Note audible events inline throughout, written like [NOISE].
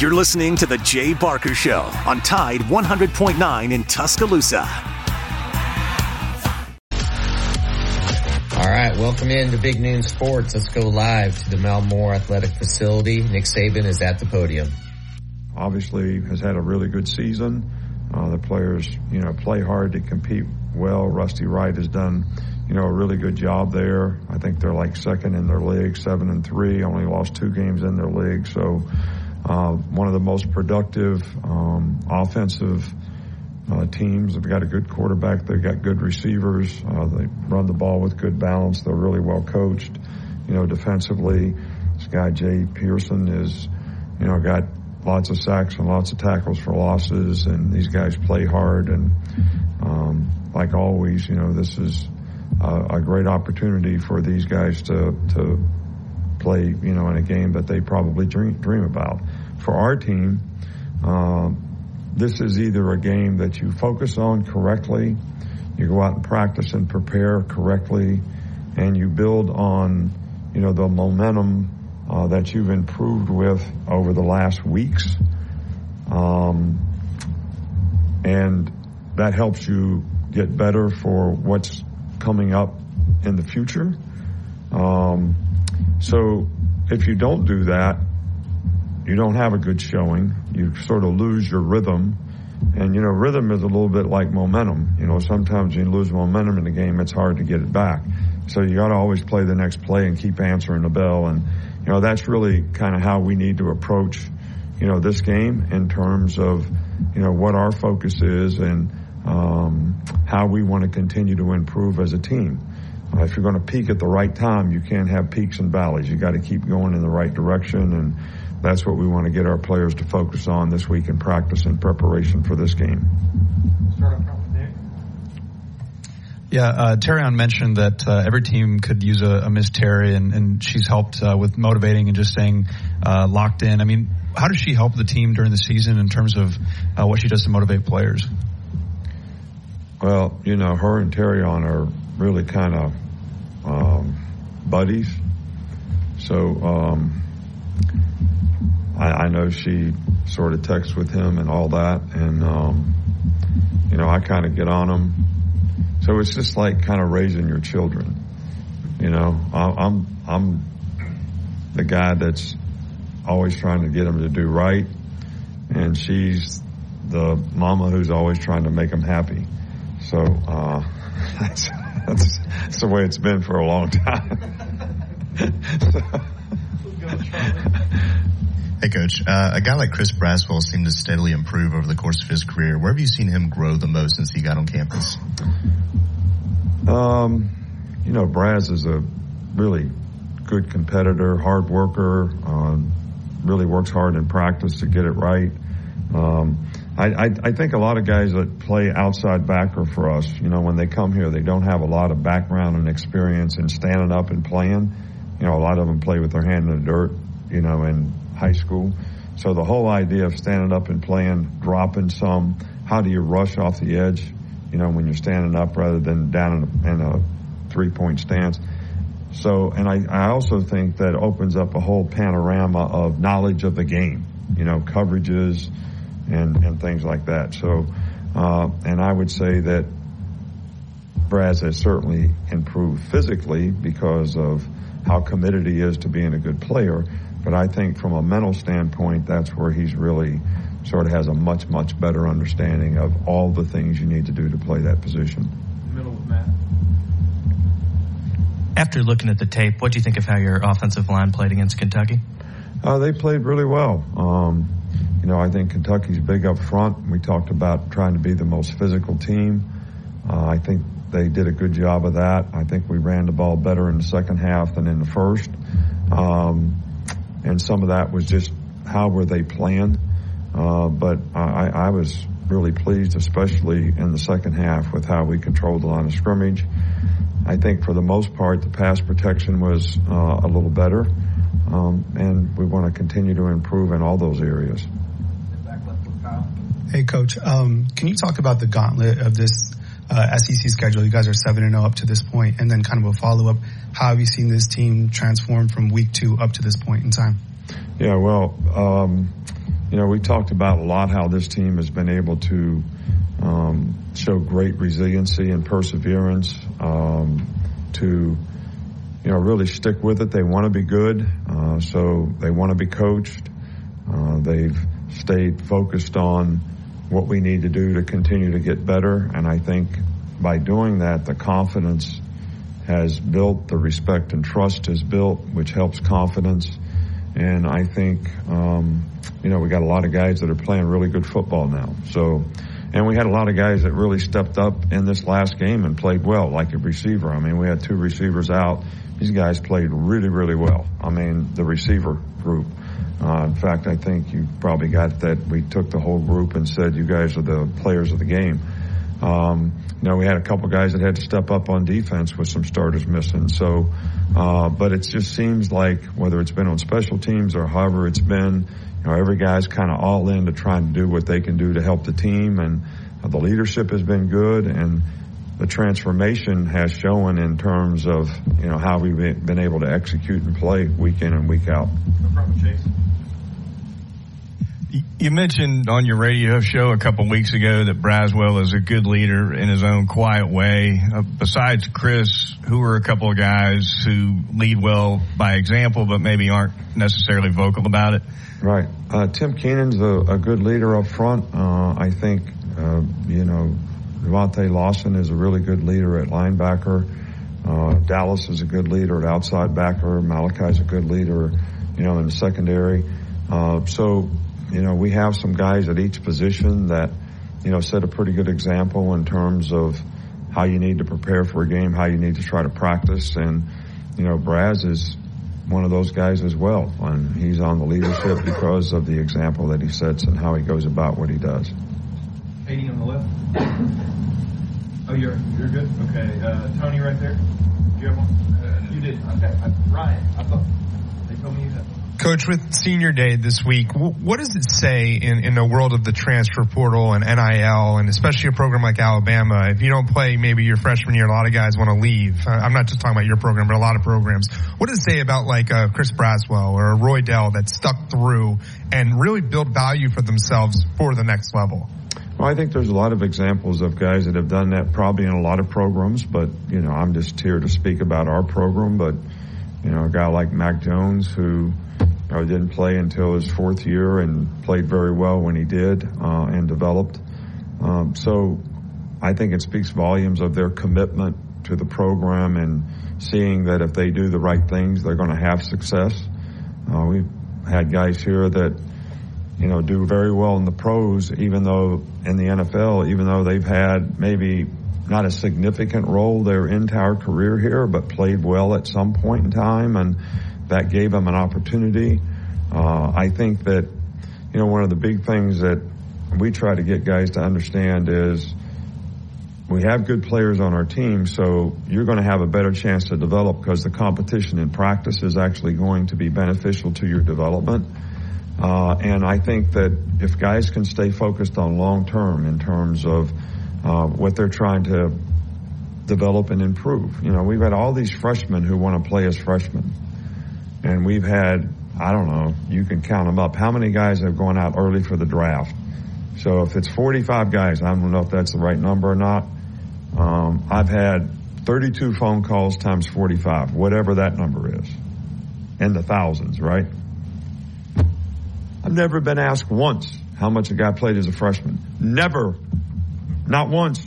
You're listening to The Jay Barker Show on Tide 100.9 in Tuscaloosa. All right, welcome in to Big Noon Sports. Let's go live to the Mal Moore Athletic Facility. Nick Saban is at the podium. Obviously, has had a really good season. Uh, the players, you know, play hard to compete well. Rusty Wright has done, you know, a really good job there. I think they're like second in their league, seven and three. Only lost two games in their league, so uh, one of the most productive um, offensive uh, teams. They've got a good quarterback. They've got good receivers. Uh, they run the ball with good balance. They're really well coached. You know, defensively, this guy Jay Person is, you know, got lots of sacks and lots of tackles for losses, and these guys play hard. And um, like always, you know, this is a, a great opportunity for these guys to to play, you know, in a game that they probably dream dream about. For our team, uh, this is either a game that you focus on correctly, you go out and practice and prepare correctly, and you build on, you know, the momentum uh, that you've improved with over the last weeks. Um, and that helps you get better for what's coming up in the future. Um, so if you don't do that, you don't have a good showing. You sort of lose your rhythm. And, you know, rhythm is a little bit like momentum. You know, sometimes you lose momentum in the game, it's hard to get it back. So you got to always play the next play and keep answering the bell. And, you know, that's really kind of how we need to approach, you know, this game in terms of, you know, what our focus is and um, how we want to continue to improve as a team. Uh, if you're going to peak at the right time, you can't have peaks and valleys. You got to keep going in the right direction, and that's what we want to get our players to focus on this week in practice and preparation for this game. Yeah, uh, Terrion mentioned that uh, every team could use a, a Miss Terry, and, and she's helped uh, with motivating and just staying uh, locked in. I mean, how does she help the team during the season in terms of uh, what she does to motivate players? Well, you know, her and Terrion are really kind of um, buddies. So um, I, I, know she sort of texts with him and all that, and um, you know, I kind of get on him so it's just like kind of raising your children. You know, I'm I'm the guy that's always trying to get them to do right, and she's the mama who's always trying to make them happy. So uh, [LAUGHS] that's, that's, that's the way it's been for a long time. [LAUGHS] [LAUGHS] Hey, Coach. Uh, a guy like Chris Braswell seemed to steadily improve over the course of his career. Where have you seen him grow the most since he got on campus? Um, you know, Braz is a really good competitor, hard worker, uh, really works hard in practice to get it right. Um, I, I, I, think a lot of guys that play outside backer for us, you know, when they come here, they don't have a lot of background and experience in standing up and playing. You know, a lot of them play with their hand in the dirt, you know, in high school. So the whole idea of standing up and playing, dropping some, how do you rush off the edge? you know, when you're standing up rather than down in a, a three point stance. So, and I, I also think that opens up a whole panorama of knowledge of the game, you know, coverages and, and things like that. So, uh, and I would say that Braz has certainly improved physically because of how committed he is to being a good player. But I think from a mental standpoint, that's where he's really sort of has a much, much better understanding of all the things you need to do to play that position. Middle of Matt. After looking at the tape, what do you think of how your offensive line played against Kentucky? Uh, they played really well. Um, you know, I think Kentucky's big up front. We talked about trying to be the most physical team. Uh, I think they did a good job of that. I think we ran the ball better in the second half than in the first. Um, and some of that was just how were they playing. Uh, but I, I was really pleased, especially in the second half, with how we controlled the line of scrimmage. I think for the most part, the pass protection was uh, a little better, um, and we want to continue to improve in all those areas. Hey, Coach, um, can you talk about the gauntlet of this uh, SEC schedule? You guys are seven and zero oh up to this point, and then kind of a follow up. How have you seen this team transform from week two up to this point in time? Yeah, well. Um, you know, we talked about a lot how this team has been able to um, show great resiliency and perseverance um, to, you know, really stick with it. They want to be good, uh, so they want to be coached. Uh, they've stayed focused on what we need to do to continue to get better, and I think by doing that, the confidence has built, the respect and trust has built, which helps confidence. And I think, um, you know, we got a lot of guys that are playing really good football now. So, and we had a lot of guys that really stepped up in this last game and played well, like a receiver. I mean, we had two receivers out. These guys played really, really well. I mean, the receiver group. Uh, in fact, I think you probably got that we took the whole group and said, you guys are the players of the game. Um, you know, we had a couple guys that had to step up on defense with some starters missing. So, uh, but it just seems like whether it's been on special teams or however it's been, you know, every guy's kind of all in to trying to do what they can do to help the team, and the leadership has been good, and the transformation has shown in terms of you know how we've been able to execute and play week in and week out. No problem, Chase. You mentioned on your radio show a couple weeks ago that Braswell is a good leader in his own quiet way. Uh, besides Chris, who are a couple of guys who lead well by example, but maybe aren't necessarily vocal about it? Right. Uh, Tim Keenan's a, a, good leader up front. Uh, I think, uh, you know, Deontae Lawson is a really good leader at linebacker. Uh, Dallas is a good leader at outside backer. Malachi's a good leader, you know, in the secondary. Uh, so you know, we have some guys at each position that, you know, set a pretty good example in terms of how you need to prepare for a game, how you need to try to practice. And, you know, Braz is one of those guys as well. And he's on the leadership because of the example that he sets and how he goes about what he does. 80 on the left. [COUGHS] Oh, you're you're good. Okay, uh, Tony, right there. Do you have one? Uh, you did. Okay, I, Ryan. I thought they told me you had. Coach, with senior day this week, what does it say in, in the world of the transfer portal and NIL, and especially a program like Alabama? If you don't play maybe your freshman year, a lot of guys want to leave. I'm not just talking about your program, but a lot of programs. What does it say about like a Chris Braswell or a Roy Dell that stuck through and really built value for themselves for the next level? Well, I think there's a lot of examples of guys that have done that probably in a lot of programs, but, you know, I'm just here to speak about our program, but, you know, a guy like Mac Jones who, I didn't play until his fourth year and played very well when he did uh, and developed. Um, so I think it speaks volumes of their commitment to the program and seeing that if they do the right things, they're going to have success. Uh, we've had guys here that, you know, do very well in the pros, even though in the NFL, even though they've had maybe not a significant role their entire career here, but played well at some point in time and that gave them an opportunity. Uh, I think that, you know, one of the big things that we try to get guys to understand is we have good players on our team, so you're going to have a better chance to develop because the competition in practice is actually going to be beneficial to your development. Uh, and I think that if guys can stay focused on long term in terms of uh, what they're trying to develop and improve, you know, we've had all these freshmen who want to play as freshmen. And we've had, I don't know, you can count them up. How many guys have gone out early for the draft? So if it's 45 guys, I don't know if that's the right number or not. Um, I've had 32 phone calls times 45, whatever that number is, in the thousands, right? I've never been asked once how much a guy played as a freshman. Never. Not once.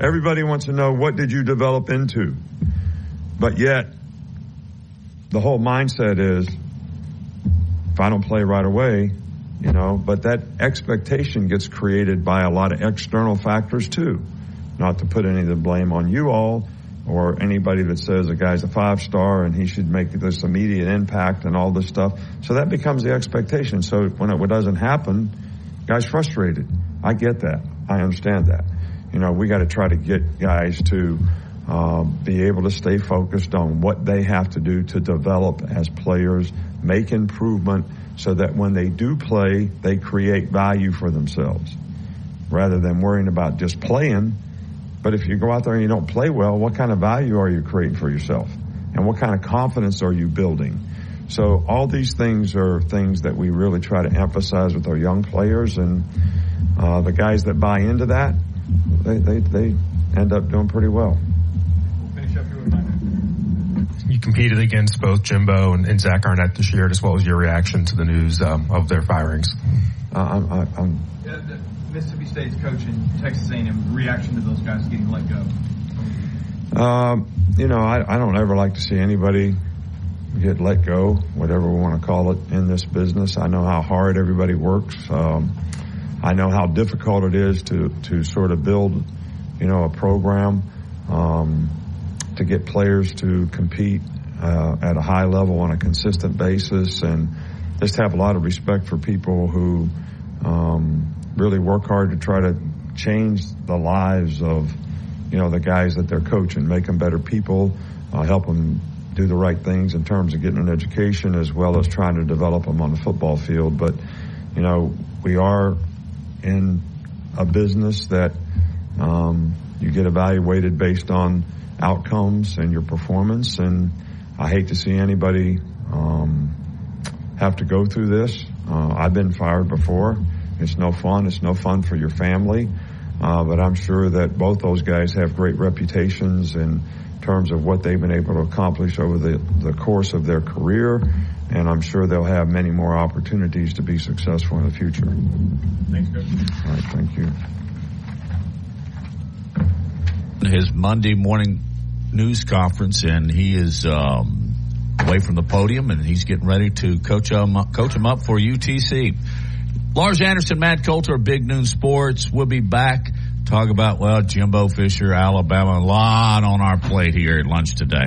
Everybody wants to know what did you develop into? But yet, the whole mindset is if I don't play right away, you know, but that expectation gets created by a lot of external factors too. Not to put any of the blame on you all or anybody that says a guy's a five star and he should make this immediate impact and all this stuff. So that becomes the expectation. So when it doesn't happen, guys frustrated. I get that. I understand that. You know, we got to try to get guys to um, be able to stay focused on what they have to do to develop as players, make improvement so that when they do play, they create value for themselves rather than worrying about just playing. But if you go out there and you don't play well, what kind of value are you creating for yourself? And what kind of confidence are you building? So all these things are things that we really try to emphasize with our young players, and uh, the guys that buy into that, they, they, they end up doing pretty well. You competed against both Jimbo and, and, Zach Arnett this year. as well as your reaction to the news um, of their firings? Uh, I'm, I, I'm yeah, Mississippi State's coach and Texas A&M reaction to those guys getting let go. Um, you know, I, I don't ever like to see anybody get let go, whatever we want to call it, in this business. I know how hard everybody works. Um, I know how difficult it is to to sort of build, you know, a program um, to get players to compete uh, at a high level on a consistent basis, and just have a lot of respect for people who um, really work hard to try to change the lives of, you know, the guys that they're coaching, make them better people, uh, help them do the right things in terms of getting an education as well as trying to develop them on the football field. But, you know, we are in a business that um, you get evaluated based on outcomes and your performance. And I hate to see anybody um, have to go through this. Uh, I've been fired before. It's no fun. It's no fun for your family. Uh, but I'm sure that both those guys have great reputations in terms of what they've been able to accomplish over the, the course of their career. And I'm sure they'll have many more opportunities to be successful in the future. Thanks, Coach. All right, thank you. His Monday morning news conference, and he is um, away from the podium, and he's getting ready to coach him, coach him up for UTC. Lars Anderson, Matt Coulter, Big Noon Sports. We'll be back talk about, well, Jimbo Fisher, Alabama, a lot on our plate here at lunch today.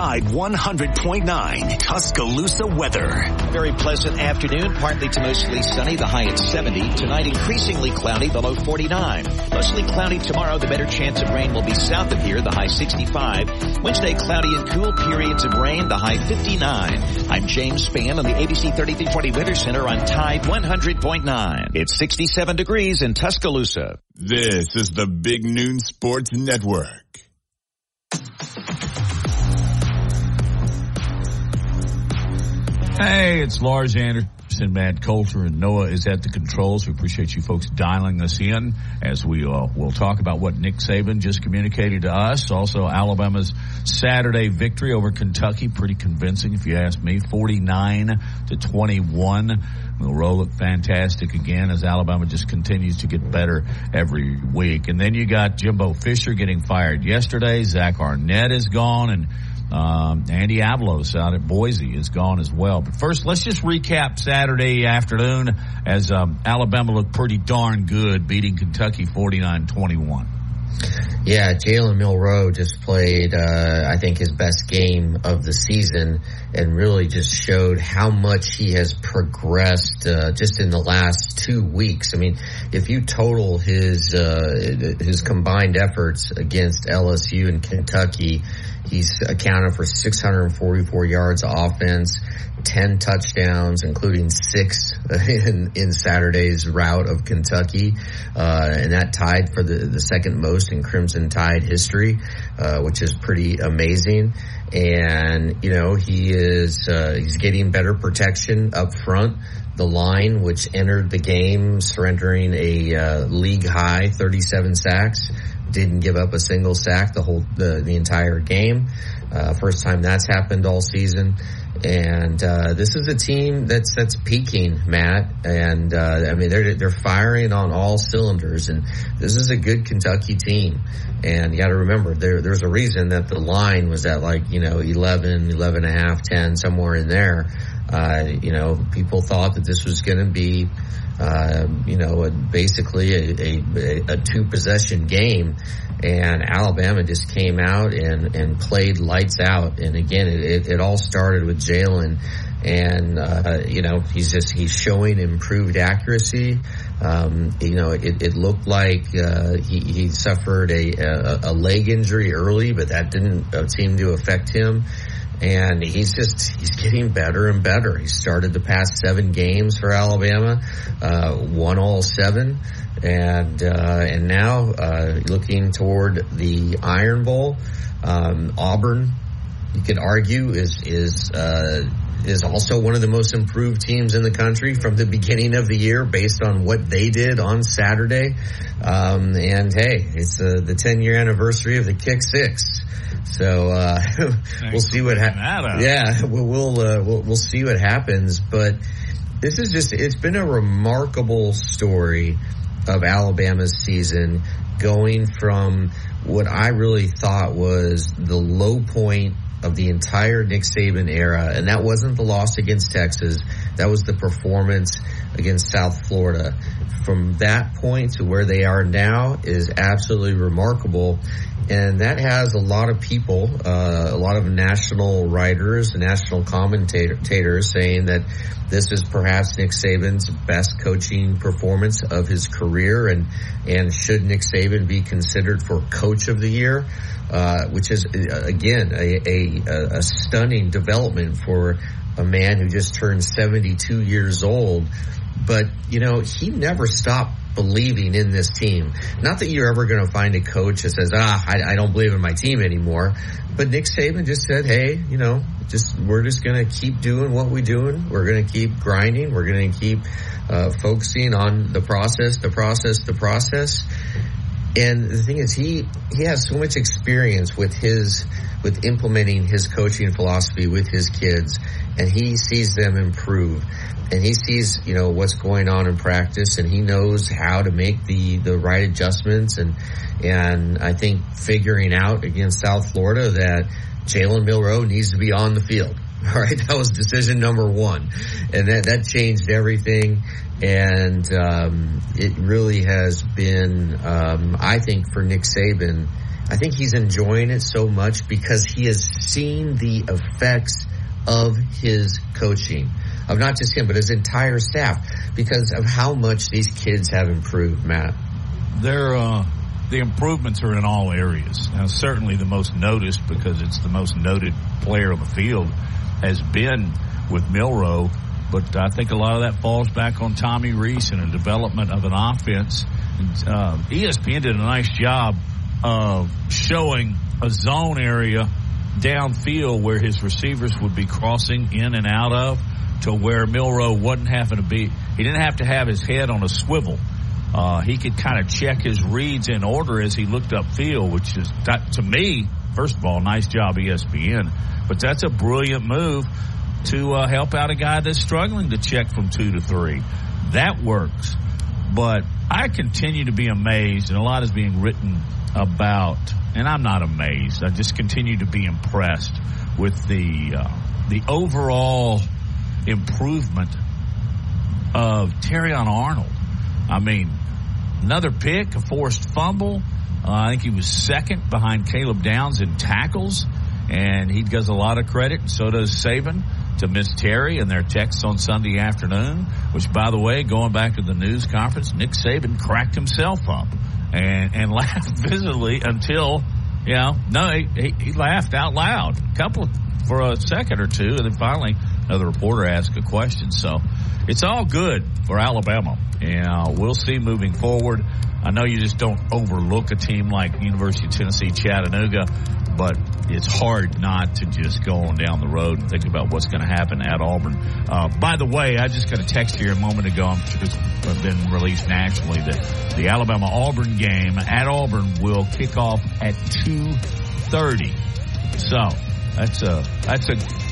Tide 100.9 Tuscaloosa weather. Very pleasant afternoon, partly to mostly sunny, the high at 70. Tonight increasingly cloudy, the low 49. Mostly cloudy tomorrow, the better chance of rain will be south of here, the high 65. Wednesday cloudy and cool periods of rain, the high 59. I'm James Spann on the ABC 3340 Weather Center on Tide 100.9. It's 67 degrees in Tuscaloosa. This is the Big Noon Sports Network. Hey, it's Lars Anderson, Matt Coulter, and Noah is at the controls. We appreciate you folks dialing us in as we uh, will talk about what Nick Saban just communicated to us. Also, Alabama's Saturday victory over Kentucky, pretty convincing if you ask me, 49 to 21. We'll roll it fantastic again as Alabama just continues to get better every week. And then you got Jimbo Fisher getting fired yesterday. Zach Arnett is gone and um, Andy Avalos out at Boise is gone as well. But first, let's just recap Saturday afternoon as um, Alabama looked pretty darn good, beating Kentucky 49-21. Yeah, Jalen Milroe just played, uh, I think, his best game of the season and really just showed how much he has progressed uh, just in the last two weeks. I mean, if you total his uh, his combined efforts against LSU and Kentucky, He's accounted for 644 yards of offense, 10 touchdowns, including six [LAUGHS] in, in Saturday's rout of Kentucky. Uh, and that tied for the, the second most in Crimson Tide history, uh, which is pretty amazing. And, you know, he is, uh, he's getting better protection up front the line, which entered the game surrendering a uh, league high 37 sacks, didn't give up a single sack the whole the, the entire game. Uh, first time that's happened all season. And uh, this is a team that's that's peaking, Matt. And uh, I mean they're they're firing on all cylinders, and this is a good Kentucky team. And you got to remember there there's a reason that the line was at like you know 11, 11 and a half, 10, somewhere in there. Uh, you know, people thought that this was going to be, uh, you know, a, basically a, a, a two possession game and Alabama just came out and, and played lights out. And again, it, it, it all started with Jalen. And, uh, you know, he's just, he's showing improved accuracy. Um, you know, it, it looked like, uh, he, he suffered a, a, a leg injury early, but that didn't uh, seem to affect him and he's just he's getting better and better. He started the past seven games for Alabama, uh, won all seven, and uh, and now uh, looking toward the Iron Bowl. Um, Auburn, you could argue, is is uh, is also one of the most improved teams in the country from the beginning of the year, based on what they did on Saturday. Um, and hey, it's uh, the 10 year anniversary of the kick six. So uh, [LAUGHS] we'll see what happens. Yeah, [LAUGHS] we'll we'll, uh, we'll we'll see what happens. But this is just it's been a remarkable story of Alabama's season, going from what I really thought was the low point of the entire Nick Saban era, and that wasn't the loss against Texas. That was the performance against South Florida. From that point to where they are now is absolutely remarkable and that has a lot of people, uh, a lot of national writers, national commentators saying that this is perhaps Nick Saban's best coaching performance of his career, and and should Nick Saban be considered for Coach of the Year, uh, which is uh, again a, a, a stunning development for a man who just turned 72 years old. But you know he never stopped believing in this team. Not that you're ever going to find a coach that says, ah, I, I, don't believe in my team anymore. But Nick Saban just said, hey, you know, just we're just going to keep doing what we're doing. We're going to keep grinding. We're going to keep uh, focusing on the process, the process, the process. And the thing is, he he has so much experience with his with implementing his coaching philosophy with his kids, and he sees them improve and he sees you know what's going on in practice and he knows how to make the the right adjustments and and I think figuring out against South Florida that Jalen Milroe needs to be on the field. [LAUGHS] All right, that was decision number one, and that that changed everything. And um, it really has been, um, I think, for Nick Saban, I think he's enjoying it so much because he has seen the effects of his coaching of not just him, but his entire staff because of how much these kids have improved, Matt. They're, uh, the improvements are in all areas. Now, certainly the most noticed because it's the most noted player on the field has been with Milroe, but I think a lot of that falls back on Tommy Rees and the development of an offense. Uh, ESPN did a nice job of showing a zone area downfield where his receivers would be crossing in and out of to where Milroe wasn't having to be, he didn't have to have his head on a swivel. Uh, he could kind of check his reads in order as he looked upfield, which is, to me, first of all, nice job ESPN. But that's a brilliant move to uh, help out a guy that's struggling to check from two to three. That works. But I continue to be amazed, and a lot is being written about, and I'm not amazed. I just continue to be impressed with the uh, the overall improvement of Terrion Arnold. I mean, another pick, a forced fumble. Uh, I think he was second behind Caleb Downs in tackles, and he does a lot of credit. So does Saban to Miss Terry and their texts on Sunday afternoon. Which, by the way, going back to the news conference, Nick Saban cracked himself up and and [LAUGHS] laughed visibly until you know no he, he laughed out loud a couple for a second or two, and then finally another reporter asked a question. So it's all good for Alabama. And we'll see moving forward. I know you just don't overlook a team like University of Tennessee Chattanooga, but it's hard not to just go on down the road and think about what's going to happen at Auburn. Uh, by the way, I just got a text here a moment ago. I'm it's been released nationally that the Alabama Auburn game at Auburn will kick off at 2:30. So That's a that's a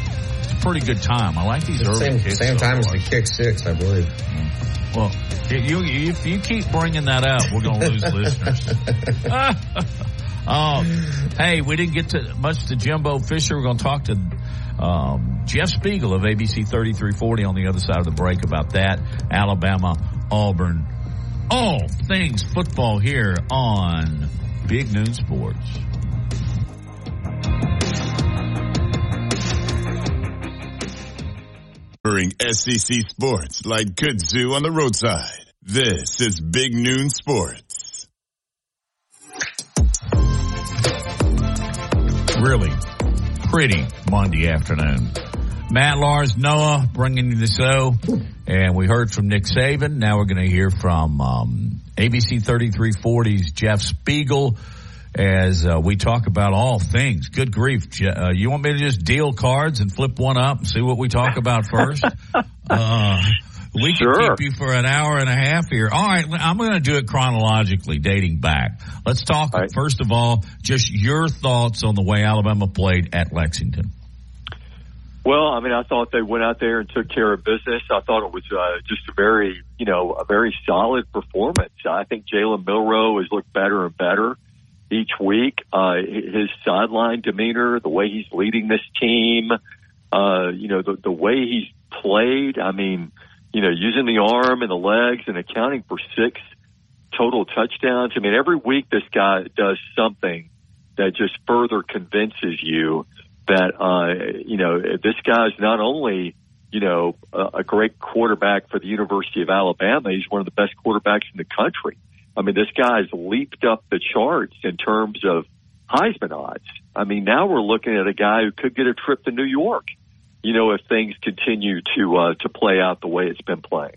pretty good time. I like these early Same, kicks same so time as the kick six, I believe. Well, you, you, if you keep bringing that up, we're going to lose [LAUGHS] listeners. [LAUGHS] um, hey, we didn't get to much to Jimbo Fisher. We're going to talk to um, Jeff Spiegel of ABC 3340 on the other side of the break about that. Alabama, Auburn, all things football here on Big Noon Sports. Covering SEC sports like kudzu on the roadside. This is Big Noon Sports. really pretty Monday afternoon. Matt Lars Noah bringing you the show, and we heard from Nick Saban. Now we're going to hear from um, ABC 3340's Jeff Spiegel as uh, we talk about all things. Good grief. Uh, you want me to just deal cards and flip one up and see what we talk about first? [LAUGHS] uh, we can Sure. keep you for an hour and a half here. All right, I'm going to do it chronologically, dating back. Let's talk, first of all, just your thoughts on the way Alabama played at Lexington. Well, I mean, I thought they went out there and took care of business. I thought it was uh, just a very, you know, a very solid performance. I think Jalen Milroe has looked better and better each week. Uh, his sideline demeanor, the way he's leading this team, uh, you know, the, the way he's played. I mean, you know, using the arm and the legs and accounting for six total touchdowns. I mean, every week this guy does something that just further convinces you that, uh, you know, this guy's not only, you know, a, a great quarterback for the University of Alabama, he's one of the best quarterbacks in the country. I mean, this guy's leaped up the charts in terms of Heisman odds. I mean, now we're looking at a guy who could get a trip to New York, you know, if things continue to, uh, to play out the way it's been playing.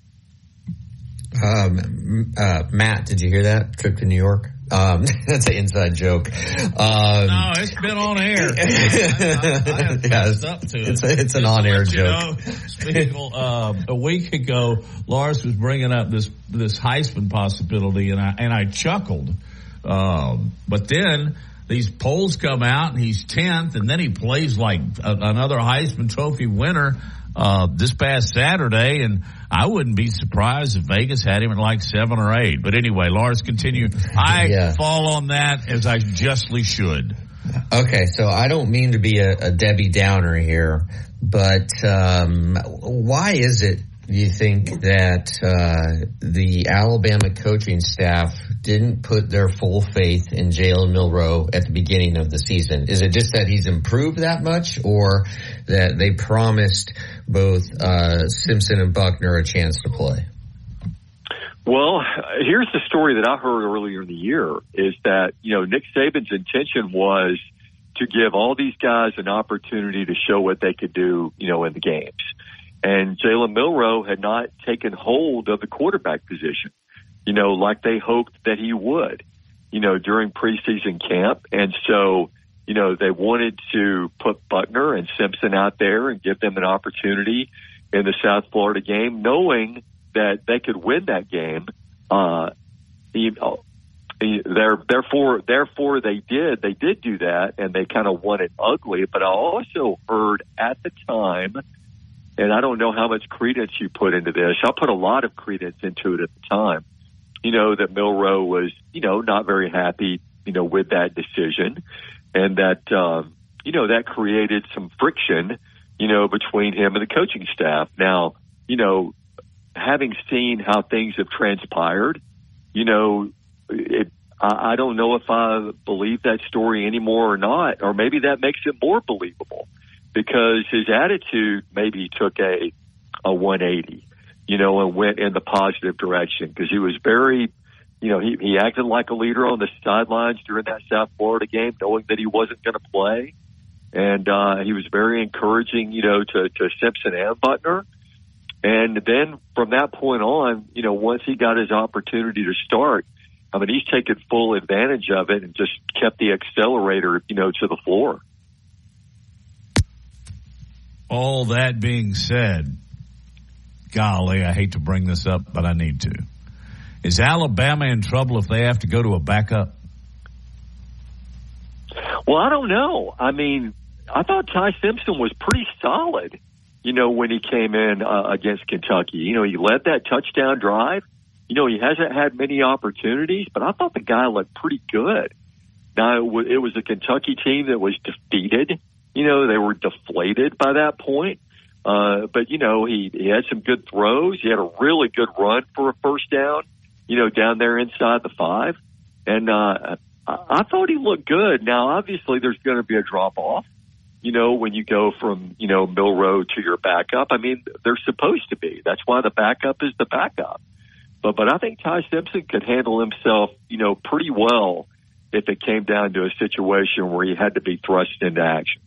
Um, uh, Matt, did you hear that trip to New York? Um, [LAUGHS] that's an inside joke. Um, No, it's been on air. [LAUGHS] I, I, I Yeah, up to it. it's a- it's an on-air let you joke. know, uh, a week ago, Lars was bringing up this this Heisman possibility, and I and I chuckled. Um, but then these polls come out, and he's tenth, and then he plays like a, another Heisman Trophy winner uh, this past Saturday, and I wouldn't be surprised if Vegas had him at like seven or eight. But anyway, Lars, continue. I Yeah. fall on that as I justly should. Okay, so I don't mean to be a, a Debbie Downer here, but um, why is it you think that uh, the Alabama coaching staff didn't put their full faith in Jalen Milroe at the beginning of the season? Is it just that he's improved that much, or that they promised both uh, Simpson and Buchner a chance to play? Well, here's the story that I heard earlier in the year is that, you know, Nick Saban's intention was to give all these guys an opportunity to show what they could do, you know, in the games. And Jalen Milroe had not taken hold of the quarterback position, you know, like they hoped that he would, you know, during preseason camp. And so, you know, they wanted to put Buchner and Simpson out there and give them an opportunity in the South Florida game, knowing that they could win that game. Uh, you know, there, therefore, therefore they did. They did do that, and they kind of won it ugly. But I also heard at the time, and I don't know how much credence you put into this. I put a lot of credence into it at the time. You know that Milroe was, you know, not very happy, you know, with that decision, and that, um, you know, that created some friction, you know, between him and the coaching staff. Now, you know, having seen how things have transpired, you know, it, I, I don't know if I believe that story anymore or not, or maybe that makes it more believable because his attitude maybe took a a 180, you know, and went in the positive direction because he was very, you know, he, he acted like a leader on the sidelines during that South Florida game, knowing that he wasn't going to play, and uh, he was very encouraging, you know, to to Simpson and Buchner. And then from that point on, you know, once he got his opportunity to start, I mean, he's taken full advantage of it and just kept the accelerator, you know, to the floor. All that being said, golly, I hate to bring this up, but I need to. Is Alabama in trouble if they have to go to a backup? Well, I don't know. I mean, I thought Ty Simpson was pretty solid. You know, when he came in uh, against Kentucky, you know, he led that touchdown drive. You know, he hasn't had many opportunities, but I thought the guy looked pretty good. Now it, it was a Kentucky team that was defeated. You know, they were deflated by that point. Uh, but you know, he, he had some good throws. He had a really good run for a first down, you know, down there inside the five. And, uh, I, I thought he looked good. Now, obviously there's going to be a drop off, you know, when you go from, you know, Milroe to your backup. I mean, they're supposed to be. That's why the backup is the backup. But, but I think Ty Simpson could handle himself, you know, pretty well if it came down to a situation where he had to be thrust into action.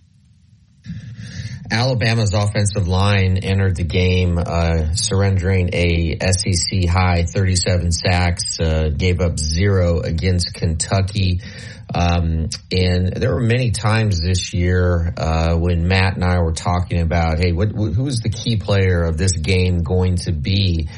Alabama's offensive line entered the game uh, surrendering a SEC high 37 sacks, uh, gave up zero against Kentucky. Um, and there were many times this year uh, when Matt and I were talking about, hey, what, who is the key player of this game going to be?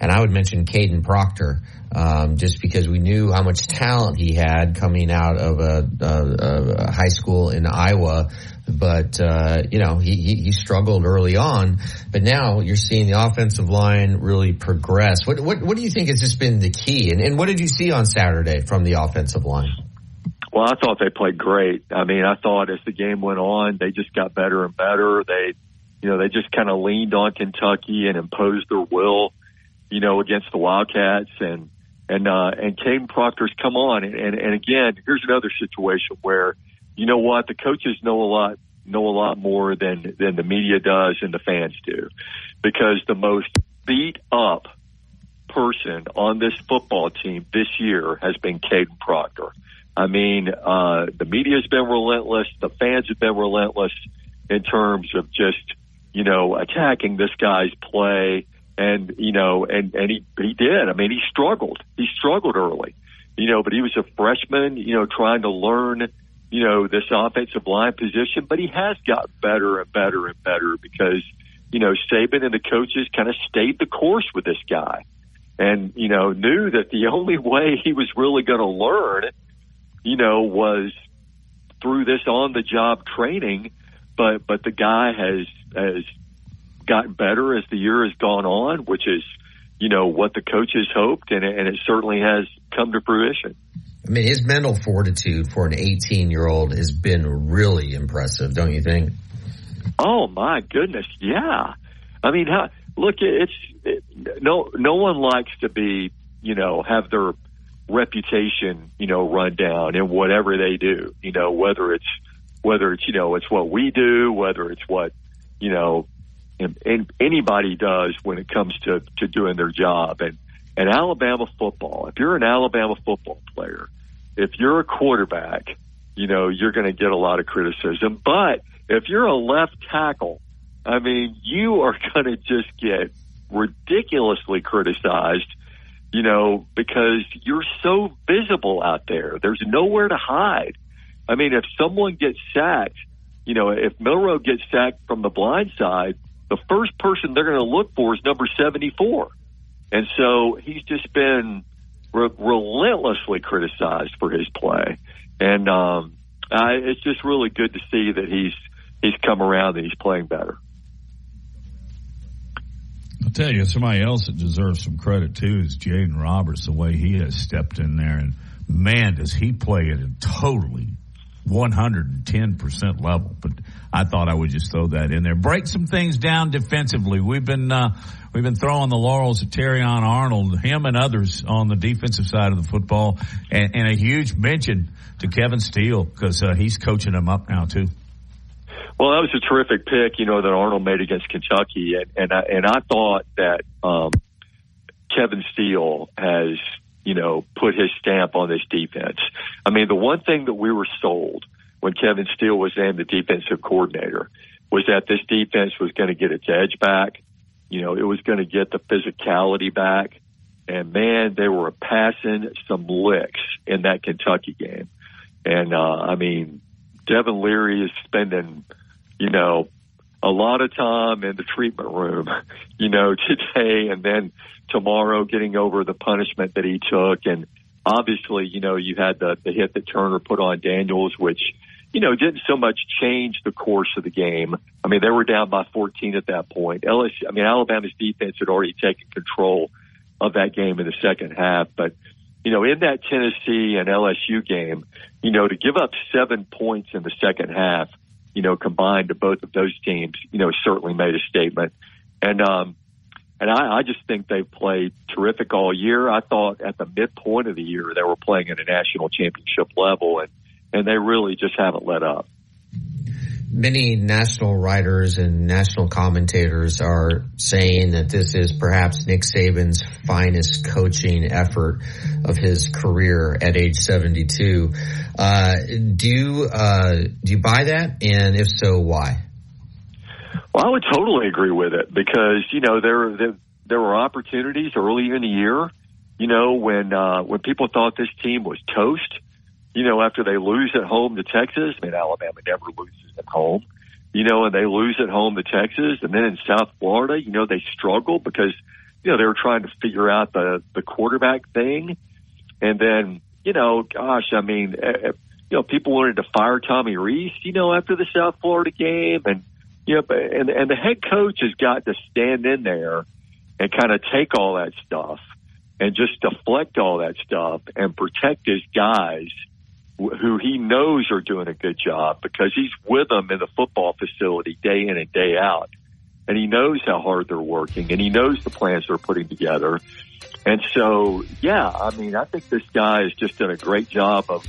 And I would mention Kadyn Proctor. Um, just because we knew how much talent he had coming out of a, a, a high school in Iowa, but uh, you know he, he, he struggled early on. But now you're seeing the offensive line really progress. What what what do you think has just been the key? And, and what did you see on Saturday from the offensive line? Well, I thought they played great. I mean, I thought as the game went on, they just got better and better. They, you know, they just kind of leaned on Kentucky and imposed their will, you know, against the Wildcats and and uh, and Kadyn Proctor's come on. And, and and again, here's another situation where you know what the coaches know a lot know a lot more than than the media does and the fans do, because the most beat up person on this football team this year has been Kadyn Proctor. I mean, uh, the media's been relentless. The fans have been relentless in terms of just, you know, attacking this guy's play. And, you know, and, and he, he did. I mean, he struggled. He struggled early, you know, but he was a freshman, you know, trying to learn, you know, this offensive line position, but he has got better and better and better because, you know, Saban and the coaches kind of stayed the course with this guy and, you know, knew that the [LAUGHS] only way he was really going to learn you know, was through this on the job training, but but the guy has has gotten better as the year has gone on, which is you know what the coaches hoped, and and it certainly has come to fruition. I mean, his mental fortitude for an 18 year old has been really impressive, don't you think? Oh my goodness, yeah. I mean, look, it's it, no no one likes to be you know have their reputation, you know, run down in whatever they do, you know, whether it's, whether it's, you know, it's what we do, whether it's what, you know, and anybody does when it comes to, to doing their job. And, and Alabama football, if you're an Alabama football player, if you're a quarterback, you know, you're going to get a lot of criticism. But if you're a left tackle, I mean, you are [LAUGHS] going to just get ridiculously criticized you know, because you're so visible out there. There's nowhere to hide. I mean, if someone gets sacked, you know, if Milroe gets sacked from the blind side, the first person they're going to look for is number 74. And so he's just been re- relentlessly criticized for his play. And um, I, it's just really good to see that he's he's come around and he's playing better. I'll tell you, somebody else that deserves some credit too is Jaeden Roberts, the way he has stepped in there. And man, does he play at a totally 110% level. But I thought I would just throw that in there. Break some things down defensively. We've been, uh, we've been throwing the laurels of Terrion Arnold, him and others on the defensive side of the football. And, and a huge mention to Kevin Steele because uh, he's coaching them up now too. Well, that was a terrific pick, you know, that Arnold made against Kentucky, and and I, and I thought that um, Kevin Steele has, you know, put his stamp on this defense. I mean, the one thing that we were sold when Kevin Steele was named the defensive coordinator was that this defense was going to get its edge back. You know, it was going to get the physicality back. And man, they were passing some licks in that Kentucky game. And, uh, I mean, Devin Leary is spending you know, a lot of time in the treatment room, you know, [LAUGHS] today and then tomorrow getting over the punishment that he took. And obviously, you know, you had the, the hit that Turner put on Daniels, which, you know, didn't so much change the course of the game. I mean, they were down by 14 at that point. LSU, I mean, Alabama's defense had already taken control of that game in the second half, but you know, in that Tennessee and LSU game, you know, to give up seven points in the second half, you know, combined to both of those teams, you know, certainly made a statement. And, um, and I, I just think they've played terrific all year. I thought at the midpoint of the year they were playing at a national championship level, and and they really just haven't let up. Many national writers and national commentators are saying that this is perhaps Nick Saban's finest coaching effort of his career at age 72. Uh, do you uh, do you buy that? And if so, why? Well, I would totally agree with it because you know there there, there were opportunities early in the year. You know when uh, when people thought this team was toast. You know after they lose at home to Texas, I mean Alabama never loses at home. You know, and they lose at home to Texas, and then in South Florida, you know they struggle because you know they were trying to figure out the the quarterback thing, and then you know, gosh, I mean, uh, you know, people wanted to fire Tommy Rees, you know, after the South Florida game, and you know, and and the head coach has got to stand in there and kind of take all that stuff and just deflect all that stuff and protect his guys who he knows are doing a good job because he's with them in the football facility day in and day out. And he knows how hard they're working and he knows the plans they're putting together. And so, yeah, I mean, I think this guy has just done a great job of,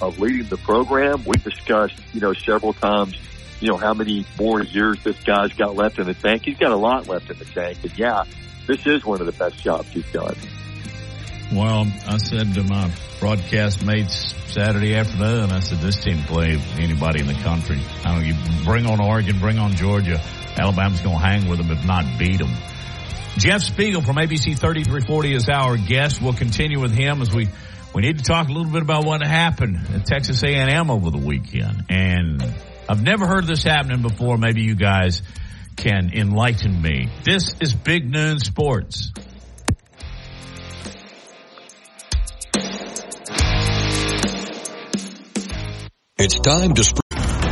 of leading the program. We've discussed, you know, several times you know, how many more years this guy's got left in the tank. He's got a lot left in the tank. And yeah, this is one of the best jobs he's done. Well, I said to my broadcast mates Saturday afternoon, I said, this team play anybody in the country. I don't know, you bring on Oregon, bring on Georgia. Alabama's going to hang with them, if not beat them. Jeff Spiegel from ABC 3340 is our guest. We'll continue with him as we we need to talk a little bit about what happened at Texas A&M over the weekend. And I've never heard this happening before. Maybe you guys can enlighten me. This is Big Noon Sports. It's time to. Sp-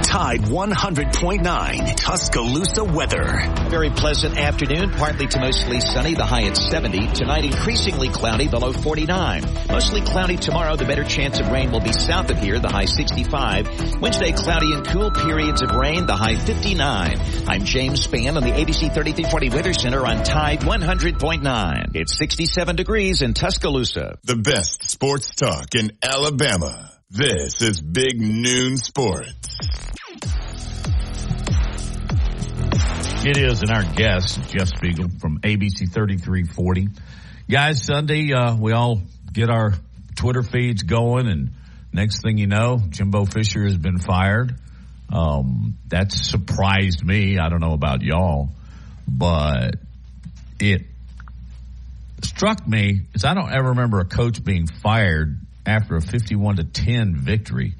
Tide 100.9 Tuscaloosa weather. Very pleasant afternoon, partly to mostly sunny, the high at 70. Tonight increasingly cloudy, the low 49. Mostly cloudy tomorrow, the better chance of rain will be south of here, the high 65. Wednesday cloudy and cool periods of rain, the high 59. I'm James Spann on the ABC 3340 Weather Center on Tide 100.9. It's 67 degrees in Tuscaloosa. The best sports talk in Alabama. This is Big Noon Sports. It is, and our guest, Jeff Spiegel from ABC 3340. Guys, Sunday, uh, we all get our Twitter feeds going, and next thing you know, Jimbo Fisher has been fired. Um, that surprised me. I don't know about y'all, but it struck me is I don't ever remember a coach being fired after a 51 to 10 victory.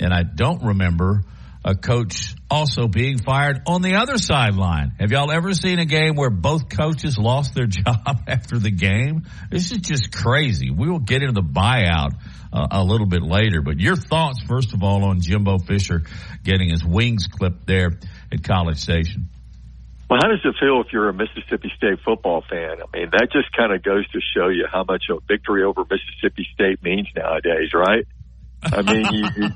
And I don't remember a coach also being fired on the other sideline. Have y'all ever seen a game where both coaches lost their [LAUGHS] job after the game? This is just crazy. We will get into the buyout uh, a little bit later, but your thoughts, first of all, on Jimbo Fisher getting his wings clipped there at College Station. Well, how does it feel if you're a Mississippi State football fan? I mean, that just kind of goes to show you how much a victory over Mississippi State means nowadays, right? I mean, you, you,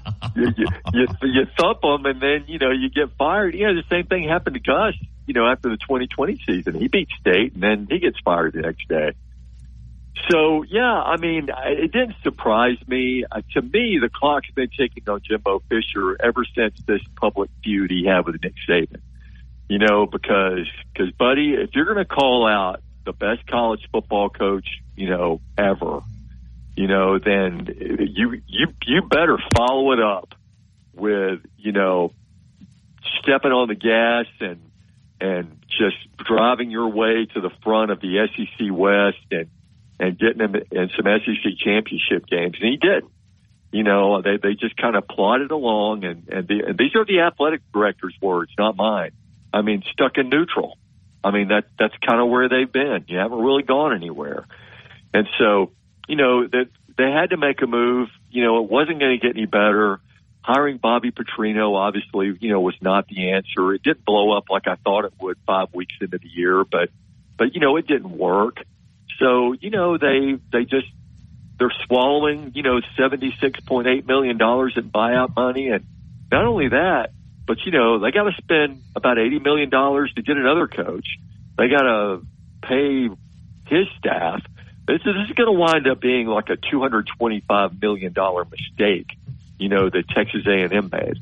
you, you, you thump them and then, you know, you get fired. Yeah, the same thing happened to Gus, you know, after the 2020 season. He beat State and then he gets fired the next day. So, yeah, I mean, it didn't surprise me. Uh, to me, the clock's been ticking on Jimbo Fisher ever since this public feud he had with Nick Saban. You know, because, because buddy, if you're going to call out the best college football coach, you know, ever, you know, then you you you better follow it up with you know stepping on the gas and and just driving your way to the front of the SEC West and and getting them in some SEC championship games, and he did. You know, they they just kind of plodded along, and and, the, and these are the athletic director's words, not mine. I mean, stuck in neutral. I mean that that's kind of where they've been. You haven't really gone anywhere, and so you know, that they had to make a move. You know, it wasn't going to get any better. hiring Bobby Petrino obviously, you know, was not the answer. It didn't blow up like I thought it would five weeks into the year, but, but, you know, it didn't work. So, you know, they, they just, they're swallowing, you know, $76.8 million in buyout money. And not only that, but you know, they got to spend about $80 million to get another coach. They got to pay his staff. This is, this is going to wind up being like a $225 million mistake, you know, that Texas A&M made.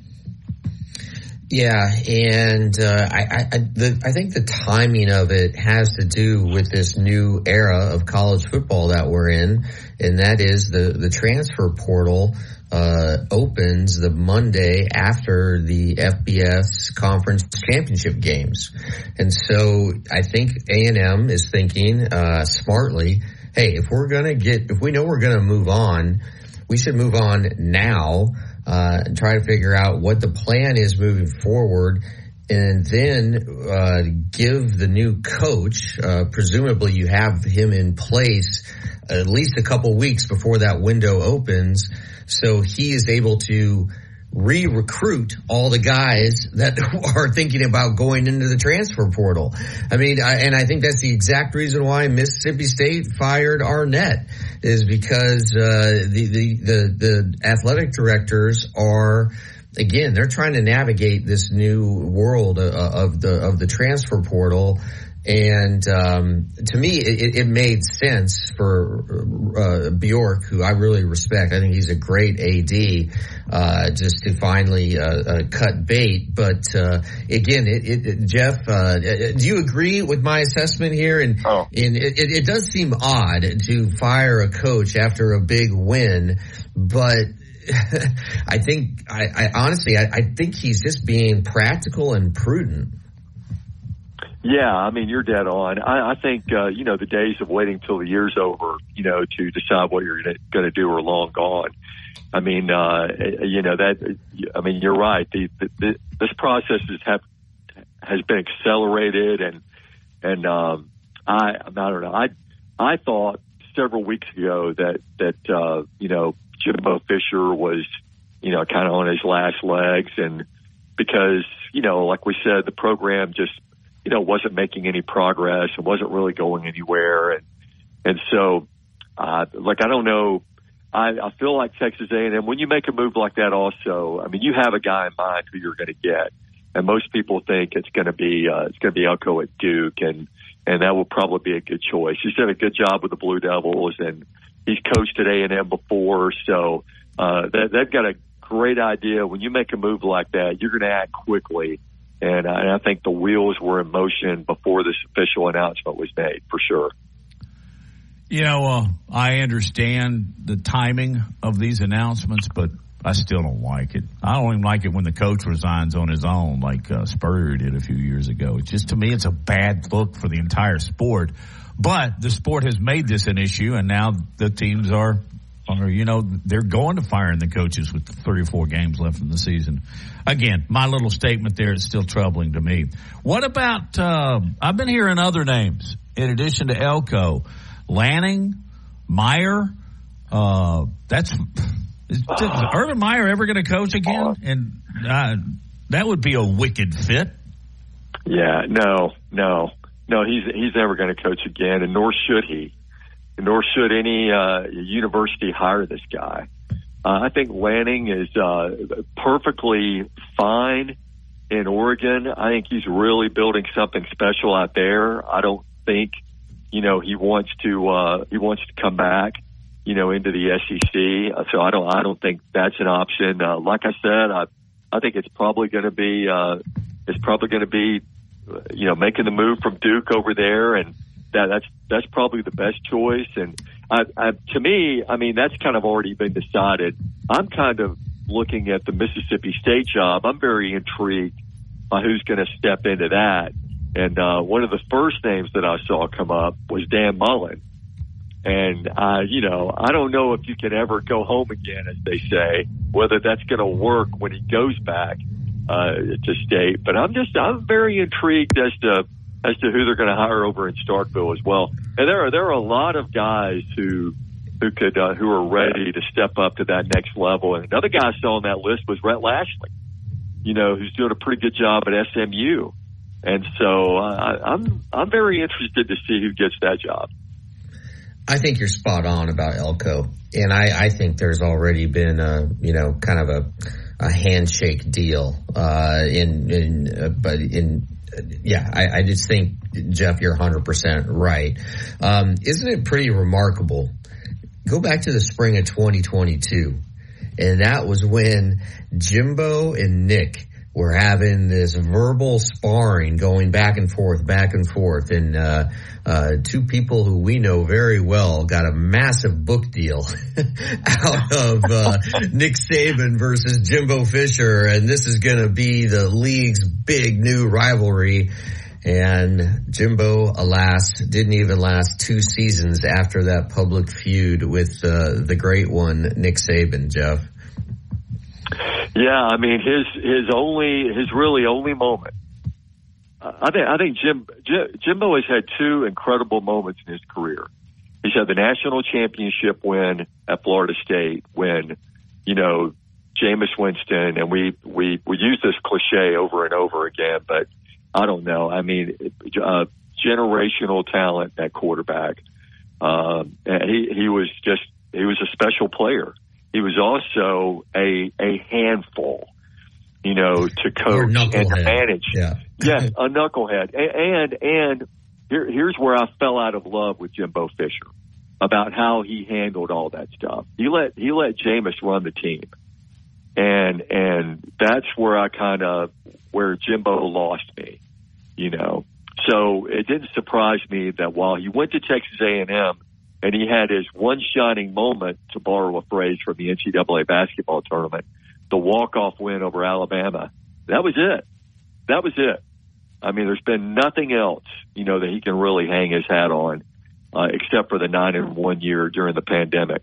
Yeah, and uh, I, I, the, I think the timing of it has to do with this new era of college football that we're in, and that is the the transfer portal uh, opens the Monday after the FBS conference championship games, and so I think A and M is thinking uh, smartly. Hey, if we're gonna get, if we know we're gonna move on, we should move on now uh, and try to figure out what the plan is moving forward and then uh, give the new coach, uh, presumably you have him in place at least a couple weeks before that window opens, so he is able to re-recruit all the guys that [LAUGHS] are thinking about going into the transfer portal. I mean, I, and I think that's the exact reason why Mississippi State fired Arnett is because uh, the, the the the athletic directors are again they're trying to navigate this new world of, of the of the transfer portal and um, to me, it, it, made sense for uh, Bjork, who I really respect. I think he's a great AD, uh, just to finally uh, uh cut bait. But uh, again, it, it, Jeff, uh, do you agree with my assessment here? And, oh. and it, does seem odd to fire a coach after a big win, but [LAUGHS] I think, I, I honestly, I, I think he's just being practical and prudent. Yeah, I mean you're dead on. I, I think uh, you know the days of waiting till the year's over, you know, to decide what you're going to do are long gone. I mean, uh, you know that. I mean, you're right. The, the, this process has has been accelerated, and and um, I I don't know. I I thought several weeks ago that that uh, you know Jimbo Fisher was you know kind of on his last legs, and because you know like we said, the program just you know, wasn't making any progress and wasn't really going anywhere. And, and so, uh, like, I don't know. I, I feel like Texas A&M, when you make a move like that also, I mean, you have a guy in mind who you're going to get. And most people think it's going to be, uh, it's going to be Elko at Duke and, and that will probably be a good choice. He's done a good job with the Blue Devils and he's coached at A&M before. So, uh, they, they've got a great idea. When you make a move like that, you're going to act quickly and, uh, and I think the wheels were in motion before this official announcement was made, for sure. You know, uh, I understand the timing of these announcements, but I still don't like it. I don't even like it when the coach resigns on his own, like uh, Spurrier did a few years ago. It's just to me, it's a bad look for the entire sport. But the sport has made this an issue, and now the teams are, are you know, they're going to firing the coaches with three or four games left in the season again, my little statement there is still troubling to me. What about? Uh, I've been hearing other names in addition to Elko, Lanning, Meyer. Uh, that's is, is Urban Meyer ever going to coach again? And uh, that would be a wicked fit. Yeah, no, no, no. He's he's never going to coach again, and nor should he. Nor should any uh, university hire this guy. Uh, I think Lanning is uh, perfectly fine in Oregon. I think he's really building something special out there. I don't think, you know, he wants to uh, he wants to come back, you know, into the SEC. So I don't I don't think that's an option. Uh, like I said, I I think it's probably going to be uh, it's probably going to be, you know, making the move from Duke over there, and that that's that's probably the best choice. And I, I, to me, I mean, that's kind of already been decided. I'm kind of looking at the Mississippi State job. I'm very intrigued by who's going to step into that. And uh, one of the first names that I saw come up was Dan Mullen. And uh, you know, I don't know if you can ever go home again, as they say, whether that's going to work when he goes back uh, to state. But I'm just I'm very intrigued as to as to who they're going to hire over in Starkville as well. And there are there are a lot of guys who who could uh, who are ready to step up to that next level. And another guy saw on that list was Rhett Lashlee, you know, who's doing a pretty good job at SMU. And so uh, I'm I'm very interested to see who gets that job. I think you're spot on about Elko, and I, I think there's already been a you know kind of a, a handshake deal uh, in in uh, but in yeah I, I just think Jeff you're 100 percent right. Um, isn't it pretty remarkable? Go back to the spring of 2022, and that was when Jimbo and Nick were having this verbal sparring going back and forth, back and forth. And, uh, uh, two people who we know very well got a massive book deal [LAUGHS] out of, uh, Nick Saban versus Jimbo Fisher. And this is going to be the league's big new rivalry. And Jimbo, alas, didn't even last two seasons after that public feud with, uh, the great one, Nick Saban, Jeff. Yeah, I mean his his only his really only moment. I think I think Jim, Jim Jimbo has had two incredible moments in his career. He's had the national championship win at Florida State when, you know, Jameis Winston, and we we we use this cliche over and over again, but I don't know. I mean, uh, generational talent at quarterback. Um, and he he was just he was a special player he was also a a handful, you know, to coach and to manage. Yeah, yes, [LAUGHS] a knucklehead. And and here, here's where I fell out of love with Jimbo Fisher about how he handled all that stuff. He let he let Jameis run the team, and and that's where I kind of where Jimbo lost me, you know. So it didn't surprise me that while he went to Texas A and M and he had his one shining moment, to borrow a phrase from the NCAA basketball tournament, the walk-off win over Alabama. That was it. That was it. I mean, there's been nothing else, you know, that he can really hang his hat on, uh, except for the nine and one year during the pandemic.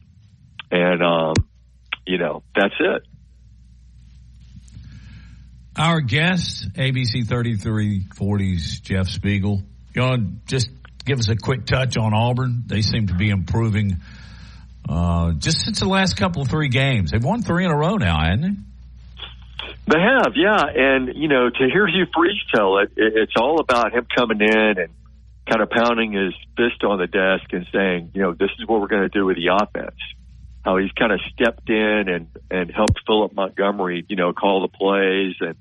And, um, you know, that's it. Our guest, ABC 3340's Jeff Spiegel. You just give us a quick touch on Auburn. They seem to be improving uh, just since the last couple of three games. They've won three in a row now, haven't they? They have, yeah. And, you know, to hear Hugh Freeze tell it, it's all about him coming in and kind of pounding his fist on the desk and saying, you know, this is what we're going to do with the offense. How he's kind of stepped in and, and helped Philip Montgomery, you know, call the plays and,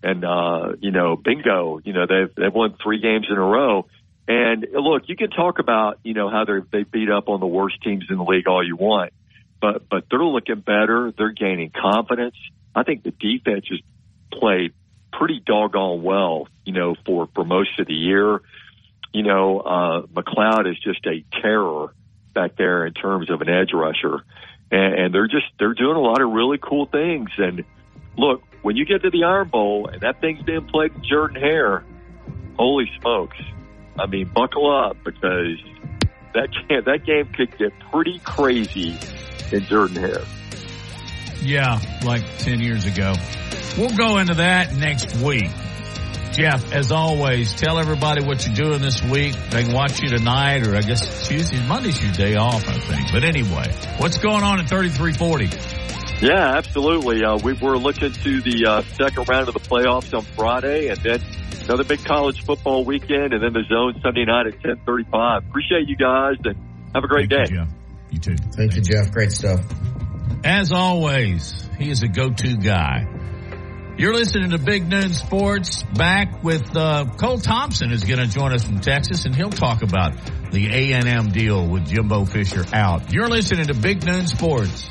and, uh, you know, bingo, you know, they've, they've won three games in a row. And look, you can talk about you know how they they beat up on the worst teams in the league all you want, but but they're looking better. They're gaining confidence. I think the defense has played pretty doggone well, you know, for for most of the year. You know, uh, McLeod is just a terror back there in terms of an edge rusher, and, and they're just they're doing a lot of really cool things. And look, when you get to the Iron Bowl and that thing's being played Jordan Hare, holy smokes! I mean, buckle up because that [LAUGHS] can, that game could get pretty crazy in Jordan Hare. Yeah, like 10 years ago. We'll go into that next week. Jeff, as always, tell everybody what you're doing this week. They can watch you tonight, or I guess Tuesday, Monday's your day off, I think. But anyway, what's going on at 3340? Yeah, absolutely. Uh, we were looking to the uh, second round of the playoffs on Friday, and then another big college football weekend, and then the zone Sunday night at ten thirty-five. Appreciate you guys, and have a great Thank day. You, Jeff. You too. Thank Thanks. you, Jeff. Great stuff. As always, he is a go-to guy. You're listening to Big Noon Sports. Back with uh, Cole Thompson is going to join us from Texas, and he'll talk about the A and M deal with Jimbo Fisher out. You're listening to Big Noon Sports.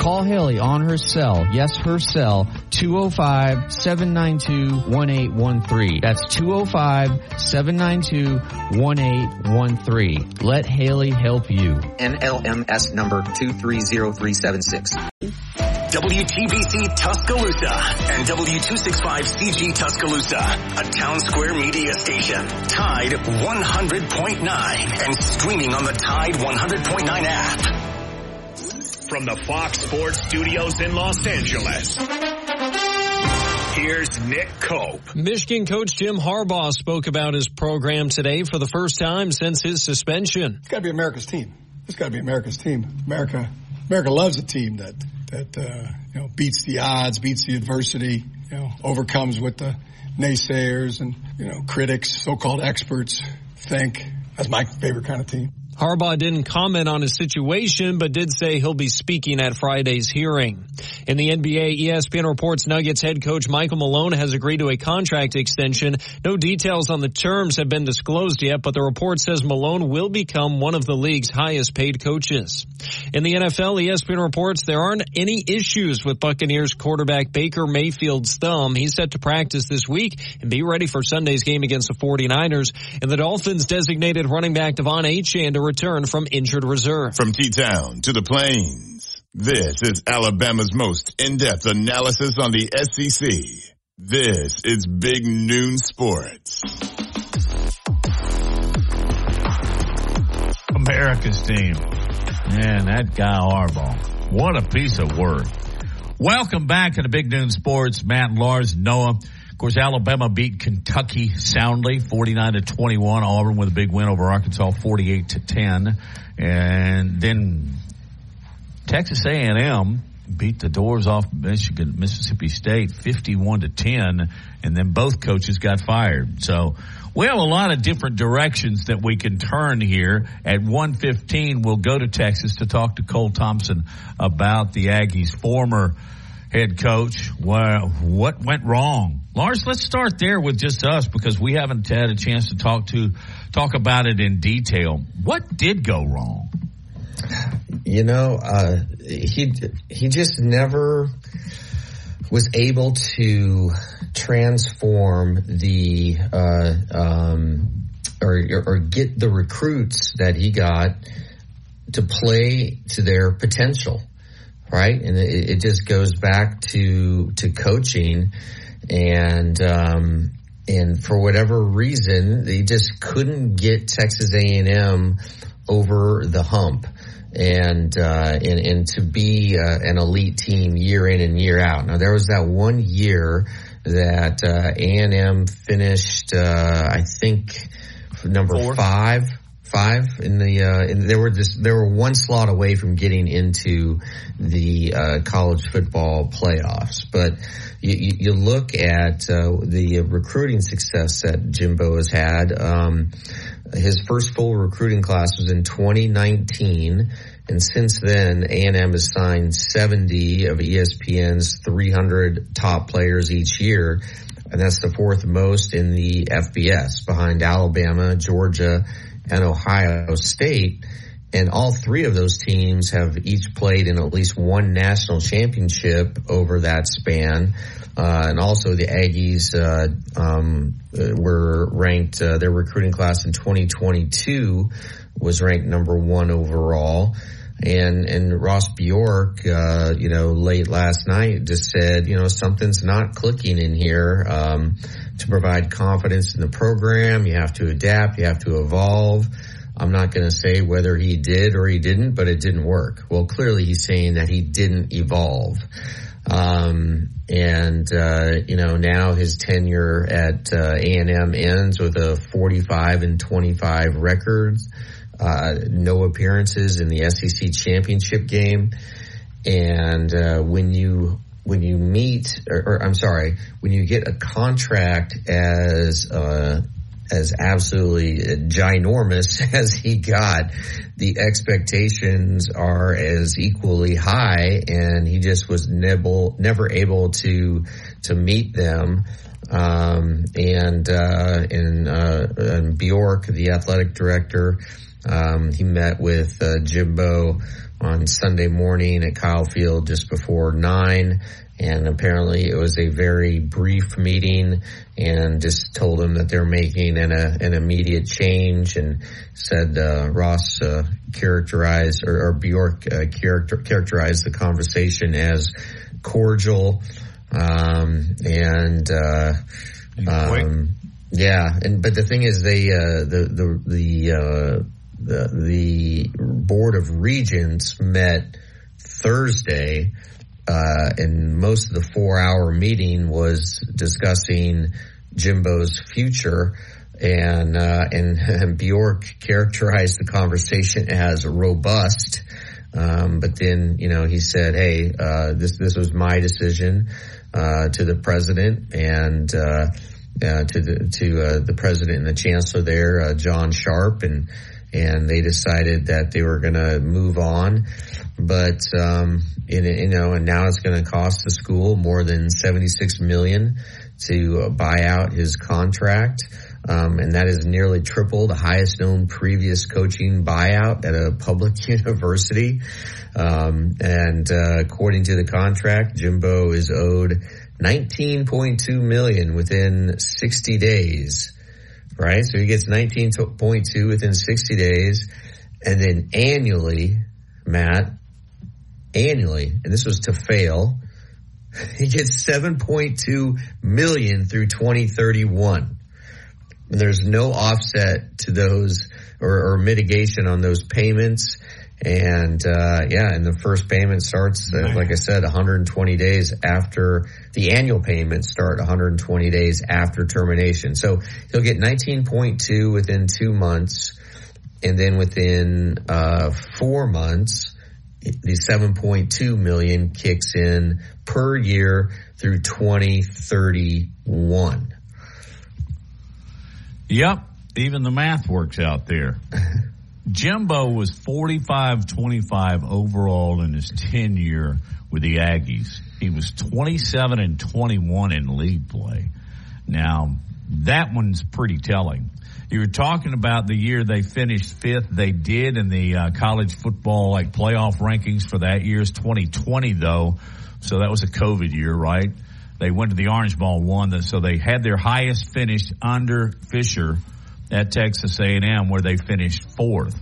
Call Haley on her cell, yes, her cell, 205-792-1813. That's 205-792-1813. Let Haley help you. NLMS number 230376. WTBC Tuscaloosa and W265CG Tuscaloosa, a town square media station. Tide 100.9 and streaming on the Tide 100.9 app. From the Fox Sports Studios in Los Angeles. Here's Nick Cope. Michigan coach Jim Harbaugh spoke about his program today for the first time since his suspension. It's got to be America's team. It's got to be America's team. America, America loves a team that that uh, you know beats the odds, beats the adversity, you know, overcomes what the naysayers and you know critics, so-called experts think. That's my favorite kind of team. Harbaugh didn't comment on his situation, but did say he'll be speaking at Friday's hearing. In the NBA, ESPN reports Nuggets head coach Michael Malone has agreed to a contract extension. No details on the terms have been disclosed yet, but the report says Malone will become one of the league's highest paid coaches. In the NFL, ESPN reports there aren't any issues with Buccaneers quarterback Baker Mayfield's thumb. He's set to practice this week and be ready for Sunday's game against the 49ers. And the Dolphins designated running back De'Von Achane to return from injured reserve. From T-Town to the Plains, this is Alabama's most in-depth analysis on the SEC. This is Big Noon Sports. America's team. Man, that guy Harbaugh. What a piece of work. Welcome back to the Big Noon Sports. Matt and Lars, Noah. Course, Alabama beat Kentucky soundly, 49 to 21. Auburn with a big win over Arkansas, 48 to 10. And then Texas A&M beat the doors off Michigan, Mississippi State, 51 to 10. And then both coaches got fired. So we have a lot of different directions that we can turn here. At 115, we'll go to Texas to talk to Cole Thompson about the Aggies' former head coach. What went wrong? Lars, let's start there with just us because we haven't had a chance to talk to talk about it in detail. What did go wrong? You know, uh, he he just never was able to transform the uh, um, or or get the recruits that he got to play to their potential, right? And it, it just goes back to to coaching, and um, and for whatever reason, they just couldn't get Texas A and M over the hump and uh, and and to be uh, an elite team year in and year out. Now there was that one year that uh, A and M finished, uh, I think, number Four. five. Five in the uh, and there were just there were one slot away from getting into the uh, college football playoffs, but you, you look at the recruiting success that Jimbo has had. Um, his first full recruiting class was in 2019. And since then, A&M has signed 70 of ESPN's 300 top players each year. And that's the fourth most in the FBS behind Alabama, Georgia, and Ohio State. And all three of those teams have each played in at least one national championship over that span. Uh, and also the Aggies uh, um, were ranked. Uh, their recruiting class in 2022 was ranked number one overall. And and Ross Bjork, uh, you know, late last night just said, you know, something's not clicking in here. Um, to provide confidence in the program, you have to adapt, you have to evolve. I'm not going to say whether he did or he didn't, but it didn't work. Well, clearly he's saying that he didn't evolve. Um, and, uh, you know, now his tenure at, uh, A&M ends with a 45 and 25 records, uh, no appearances in the SEC championship game. And, uh, when you, when you meet, or, or, I'm sorry, when you get a contract as, uh, as absolutely ginormous [LAUGHS] as he got, the expectations are as equally high, and he just was never never able to to meet them. Um, and uh, and, uh, Bjork, the athletic director, um, he met with uh, Jimbo on Sunday morning at Kyle Field just before nine and apparently it was a very brief meeting and just told him that they're making an, a, an immediate change and said uh, Ross uh, characterized or, or Bjork uh, character, characterized the conversation as cordial. Um, and uh, um, yeah. And but the thing is they uh, the the the, uh, the the board of regents met Thursday uh, and most of the four hour meeting was discussing Jimbo's future. And, uh, and, [LAUGHS] and Bjork characterized the conversation as robust. Um, but then, you know, he said, Hey, uh, this, this was my decision, uh, to the president and, uh, uh, to the, to, uh, the president and the chancellor there, uh, John Sharp and, and they decided that they were going to move on. But um, you know, and now it's going to cost the school more than seventy six million to buy out his contract. Um, and that is nearly triple the highest known previous coaching buyout at a public [LAUGHS] university. Um, and uh, according to the contract, Jimbo is owed 19.2 million within 60 days right? So he gets 19.2 within 60 days. And then annually, Matt, annually, and this was to fail, [LAUGHS] he gets 7.2 million through 2031. And there's no offset to those or, or mitigation on those payments. And uh, yeah, and the first payment starts, uh, like I said, 120 days after the annual payments start 120 days after termination. So he'll get 19.2 within two months, and then within uh, four months, the 7.2 million kicks in per year through 2031. Yep, even the math works out there. [LAUGHS] Jimbo was 45 25 overall in his tenure with the Aggies. He was 27 and 21 in league play. Now, that one's pretty telling. You were talking about the year they finished fifth. They did in the uh, college football like playoff rankings for that year's 2020 though. So that was a COVID year, right? They went to the Orange Bowl, won. So they had their highest finish under Fisher at Texas A&M where they finished fourth.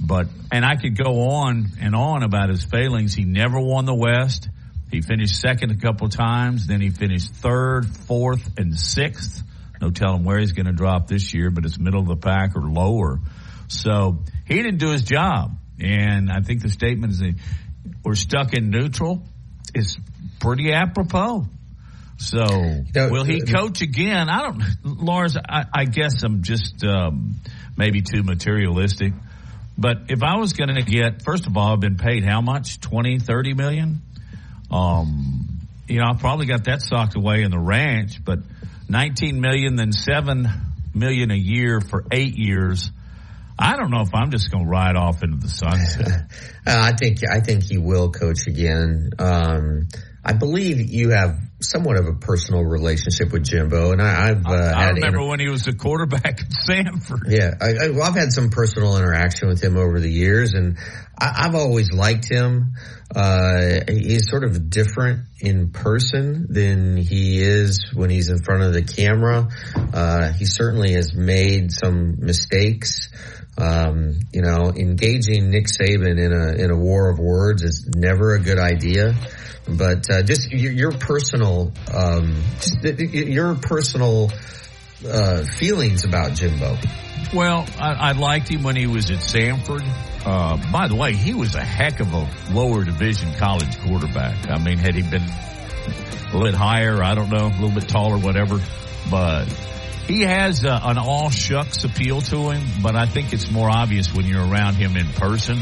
But, and I could go on and on about his failings. He never won the West. He finished second a couple times. Then he finished third, fourth, and sixth. No telling where he's going to drop this year, but it's middle of the pack or lower. So he didn't do his job. And I think the statement is that we're stuck in neutral is pretty apropos. So will he coach again? I don't, Lars, I, I guess I'm just, um, maybe too materialistic. But if I was going to get, first of all, I've been paid how much? 20, 30 million? Um, you know, I probably got that socked away in the ranch, but 19 million, then 7 million a year for eight years. I don't know if I'm just going to ride off into the sunset. [LAUGHS] I think, I think he will coach again. Um, I believe you have somewhat of a personal relationship with Jimbo, and I, have uh, I remember inter- when he was a quarterback at Samford. Yeah, I, have had some personal interaction with him over the years, and I, have always liked him. Uh, he's sort of different in person than he is when he's in front of the camera. Uh, he certainly has made some mistakes. Um, you know, engaging Nick Saban in a in a war of words is never a good idea. But uh, just your, your personal, um, just your personal uh, feelings about Jimbo. Well, I, I, liked him when he was at Samford. Uh, by the way, he was a heck of a lower division college quarterback. I mean, had he been a little higher, I don't know, a little bit taller, whatever, but he has uh, an all shucks appeal to him. But I think it's more obvious when you're around him in person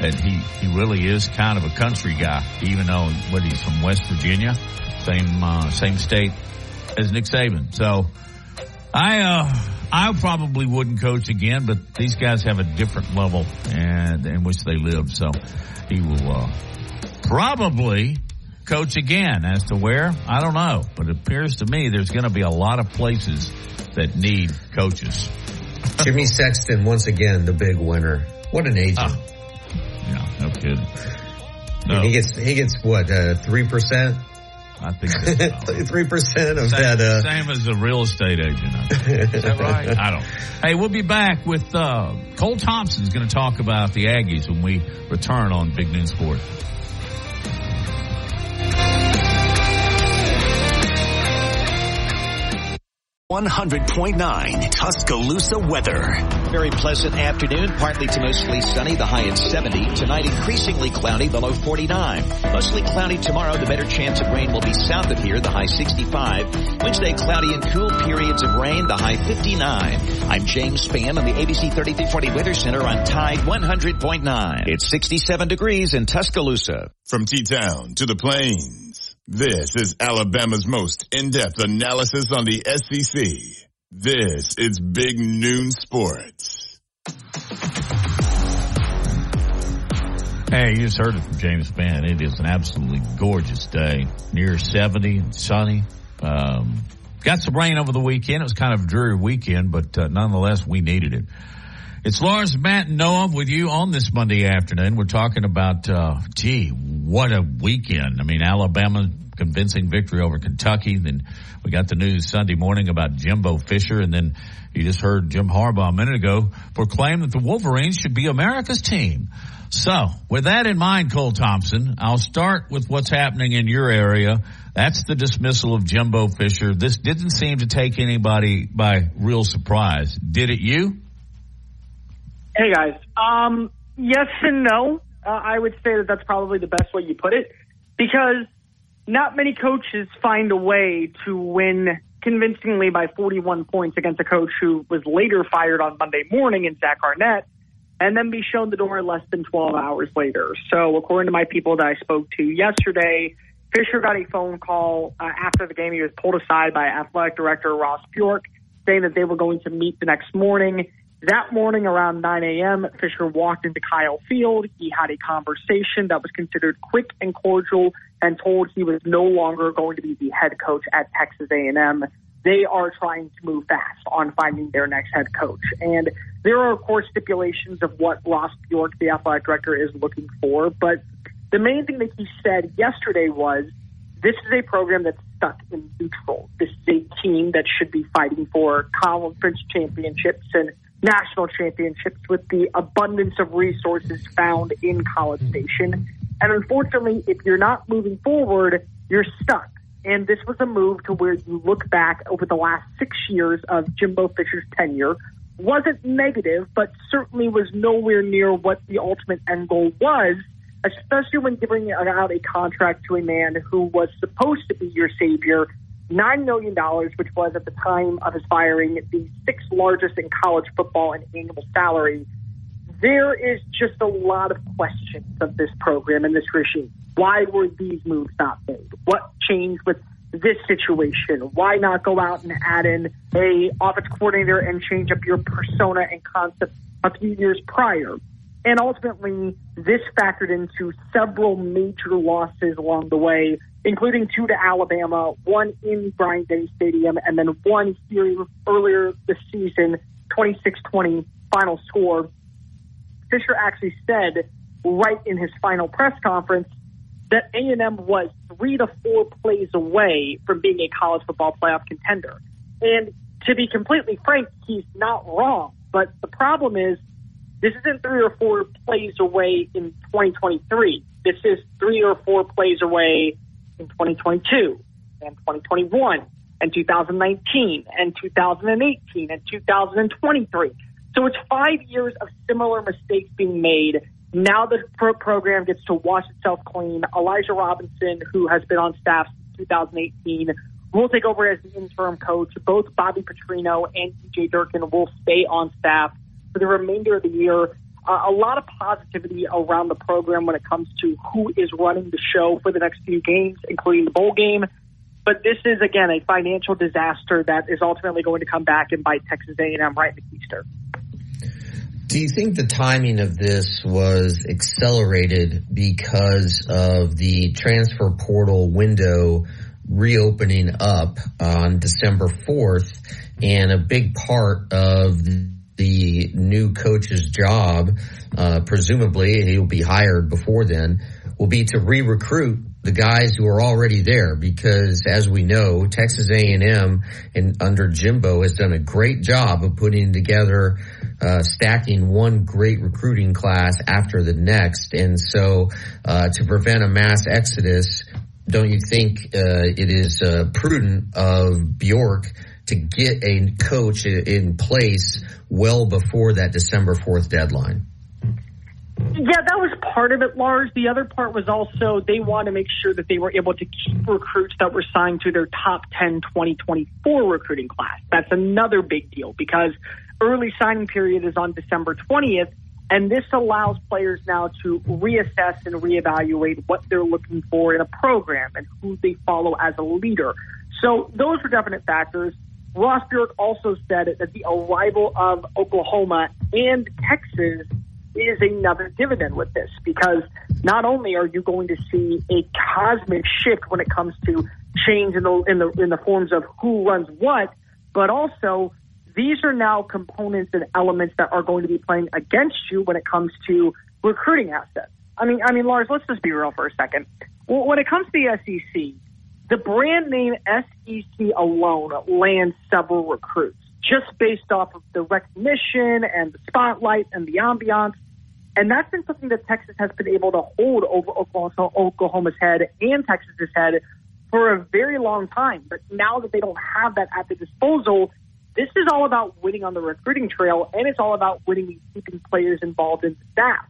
that he, he really is kind of a country guy, even though what he's from West Virginia, same uh, same state as Nick Saban. So I uh, I probably wouldn't coach again, but these guys have a different level and in which they live. So he will uh, probably coach again. As to where, I don't know, but it appears to me there's going to be a lot of places that need coaches. Jimmy Sexton once again the big winner. What an agent! Oh. Yeah, no kidding. No. he gets he gets what uh, three percent. I think [LAUGHS] three percent of same, that. Uh, same as a real estate agent. [LAUGHS] Is that right? I don't. Hey, we'll be back with uh, Cole Thompson's going to talk about the Aggies when we return on Big Noon Sport. 100.9 Tuscaloosa weather. Very pleasant afternoon, partly to mostly sunny, the high at 70. Tonight increasingly cloudy, below 49. Mostly cloudy tomorrow, the better chance of rain will be south of here, the high 65. Wednesday cloudy and cool periods of rain, the high 59. I'm James Spann on the ABC 3340 Weather Center on Tide 100.9. It's 67 degrees in Tuscaloosa. From T-Town to the plains. This is Alabama's most in-depth analysis on the SEC. This is Big Noon Sports. Hey, you just heard it from James Spann. It is an absolutely gorgeous day, near 70 and sunny. Um, got some rain over the weekend. It was kind of a dreary weekend, but uh, nonetheless, we needed it. It's Lawrence, Matt, and Noah with you on this Monday afternoon. We're talking about, uh, gee, what a weekend. I mean, Alabama convincing victory over Kentucky. Then we got the news Sunday morning about Jimbo Fisher. And then you just heard Jim Harbaugh a minute ago proclaim that the Wolverines should be America's team. So with that in mind, Cole Thompson, I'll start with what's happening in your area. That's the dismissal of Jimbo Fisher. This didn't seem to take anybody by real surprise. Did it you? Hey guys. Um, yes and no. Uh, I would say that that's probably the best way you put it because not many coaches find a way to win convincingly by 41 points against a coach who was later fired on Monday morning in Zach Arnett and then be shown the door less than 12 hours later. So according to my people that I spoke to yesterday, Fisher got a phone call uh, after the game. He was pulled aside by athletic director Ross Bjork saying that they were going to meet the next morning that morning around 9 a.m., Fisher walked into Kyle Field. He had a conversation that was considered quick and cordial and told he was no longer going to be the head coach at Texas A&M. They are trying to move fast on finding their next head coach. And there are, of course, stipulations of what Ross Bjork, the athletic director, is looking for. But the main thing that he said yesterday was this is a program that's stuck in neutral. This is a team that should be fighting for conference championships and national championships with the abundance of resources found in College hmm. Station. And unfortunately, if you're not moving forward, you're stuck. And this was a move to where you look back over the last six years of Jimbo Fisher's tenure. Wasn't negative, but certainly was nowhere near what the ultimate end goal was, especially when giving out a contract to a man who was supposed to be your savior $9 million, which was at the time of his firing the sixth largest in college football in annual salary. There is just a lot of questions of this program and this regime. Why were these moves not made? What changed with this situation? Why not go out and add in a offense coordinator and change up your persona and concept a few years prior? And ultimately, this factored into several major losses along the way including two to Alabama, one in Bryant Denny Stadium, and then one here earlier this season, 26-20 final score. Fisher actually said right in his final press conference that A&M was three to four plays away from being a college football playoff contender. And to be completely frank, he's not wrong. But the problem is, this isn't three or four plays away in 2023. This is three or four plays away in 2022 and 2021 and 2019 and 2018 and 2023. So it's five years of similar mistakes being made. Now the pro- program gets to wash itself clean. Elijah Robinson, who has been on staff since 2018, will take over as the interim coach. Both Bobby Petrino and DJ Durkin will stay on staff for the remainder of the year uh, a lot of positivity around the program when it comes to who is running the show for the next few games, including the bowl game. But this is again a financial disaster that is ultimately going to come back and bite Texas A&M right in the keister. Do you think the timing of this was accelerated because of the transfer portal window reopening up on December 4th and a big part of the new coach's job, uh, presumably he'll be hired before then, will be to re-recruit the guys who are already there because as we know, Texas A&M and under Jimbo has done a great job of putting together uh, stacking one great recruiting class after the next. And so uh, to prevent a mass exodus, don't you think uh, it is uh, prudent of Bjork to get a coach in place well before that December 4th deadline? Yeah, that was part of it, Lars. The other part was also they want to make sure that they were able to keep recruits that were signed to their top 10 2024 recruiting class. That's another big deal because early signing period is on December 20th, and this allows players now to reassess and reevaluate what they're looking for in a program and who they follow as a leader. So those were definite factors. Ross Bjork also said that the arrival of Oklahoma and Texas is another dividend with this because not only are you going to see a cosmic shift when it comes to change in the in the in the forms of who runs what, but also these are now components and elements that are going to be playing against you when it comes to recruiting assets. I mean, I mean, Lars, let's just be real for a second. When it comes to the SEC, the brand name SEC alone lands several recruits just based off of the recognition and the spotlight and the ambiance. And that's been something that Texas has been able to hold over Oklahoma's head and Texas's head for a very long time. But now that they don't have that at their disposal, this is all about winning on the recruiting trail, and it's all about winning and keeping players involved in the staff.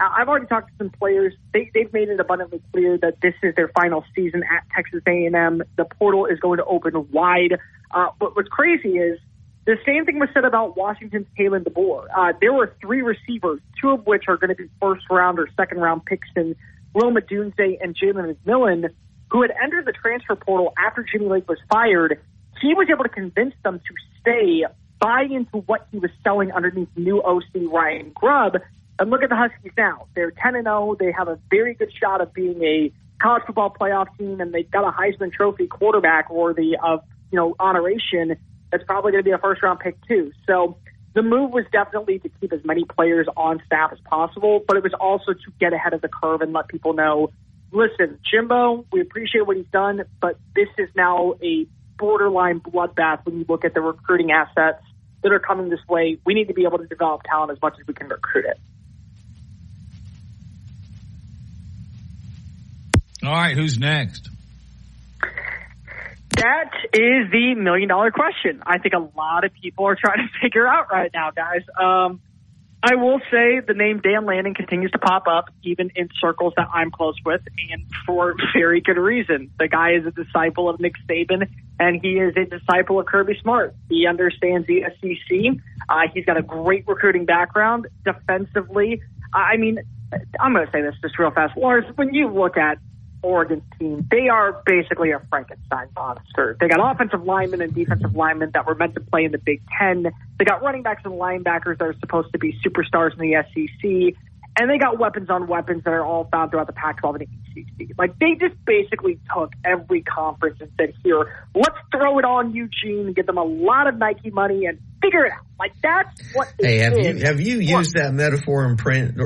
I've already talked to some players. They, they've made it abundantly clear that this is their final season at Texas A&M. The portal is going to open wide. Uh, but what's crazy is the same thing was said about Washington's Kalen DeBoer. Uh, there were three receivers, two of which are going to be first round or second round picks in Rome Odunze and Jalen McMillan, who had entered the transfer portal after Jimmy Lake was fired. He was able to convince them to stay, buy into what he was selling underneath new OC Ryan Grubb. And look at the Huskies now. They're 10 and 0. They have a very good shot of being a college football playoff team, and they've got a Heisman Trophy quarterback worthy of you know honoration that's probably going to be a first round pick too. So the move was definitely to keep as many players on staff as possible, but it was also to get ahead of the curve and let people know, listen, Jimbo, we appreciate what he's done, but this is now a borderline bloodbath when you look at the recruiting assets that are coming this way. We need to be able to develop talent as much as we can recruit it. All right, who's next? That is the million dollar question. I think a lot of people are trying to [LAUGHS] figure out right now, guys. Um, I will say the name Dan Lanning continues to pop up even in circles that I'm close with, and for [LAUGHS] very good reason. The guy is a disciple of Nick Saban, and he is a disciple of Kirby Smart. He understands the SEC. Uh, he's got a great recruiting background defensively. I mean, I'm going to say this just real fast. Lars, when you look at Oregon's team, they are basically a Frankenstein monster. They got offensive linemen and defensive linemen that were meant to play in the Big Ten. They got running backs and linebackers that are supposed to be superstars in the SEC. And they got weapons on weapons that are all found throughout the Pac-12 and the ACC. Like they just basically took every conference and said, "Here, let's throw it on Eugene and give them a lot of Nike money and figure it out." Like that's what. Hey, have you have you used that metaphor in print?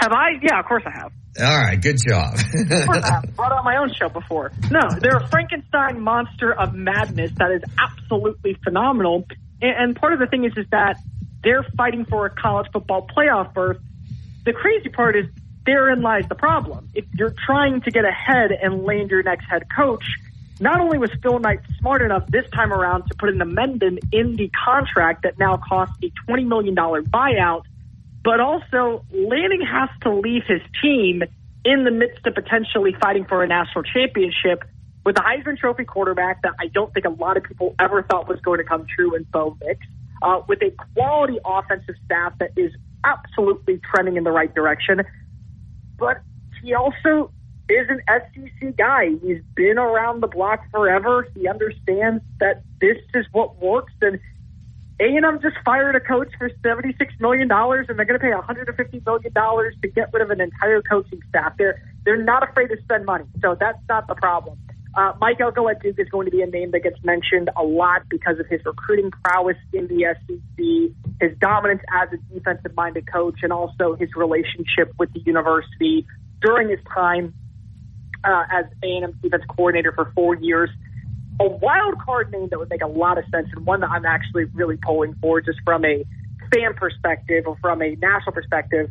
Have I? Yeah, of course I have. All right, good job. I've brought on my own show before. No, they're a Frankenstein monster of madness that is absolutely phenomenal. And, and part of the thing is, is that they're fighting for a college football playoff berth. The crazy part is therein lies the problem. If you're trying to get ahead and land your next head coach, not only was Phil Knight smart enough this time around to put an amendment in the contract that now costs a $20 million buyout but also Lanning has to leave his team in the midst of potentially fighting for a national championship with a Heisman Trophy quarterback that I don't think a lot of people ever thought was going to come true in Bo Nix, uh, with a quality offensive staff that is absolutely trending in the right direction. But he also is an SEC guy. He's been around the block forever. He understands that this is what works. And A&M just fired a coach for $76 million, and they're going to pay $150 million to get rid of an entire coaching staff. They're, they're not afraid to spend money, so that's not the problem. Uh, Mike Elko at Duke is going to be a name that gets mentioned a lot because of his recruiting prowess in the SEC, his dominance as a defensive-minded coach, and also his relationship with the university during his time uh, as A&M defense coordinator for four years. A wild card name that would make a lot of sense, and one that I'm actually really pulling for, just from a fan perspective or from a national perspective.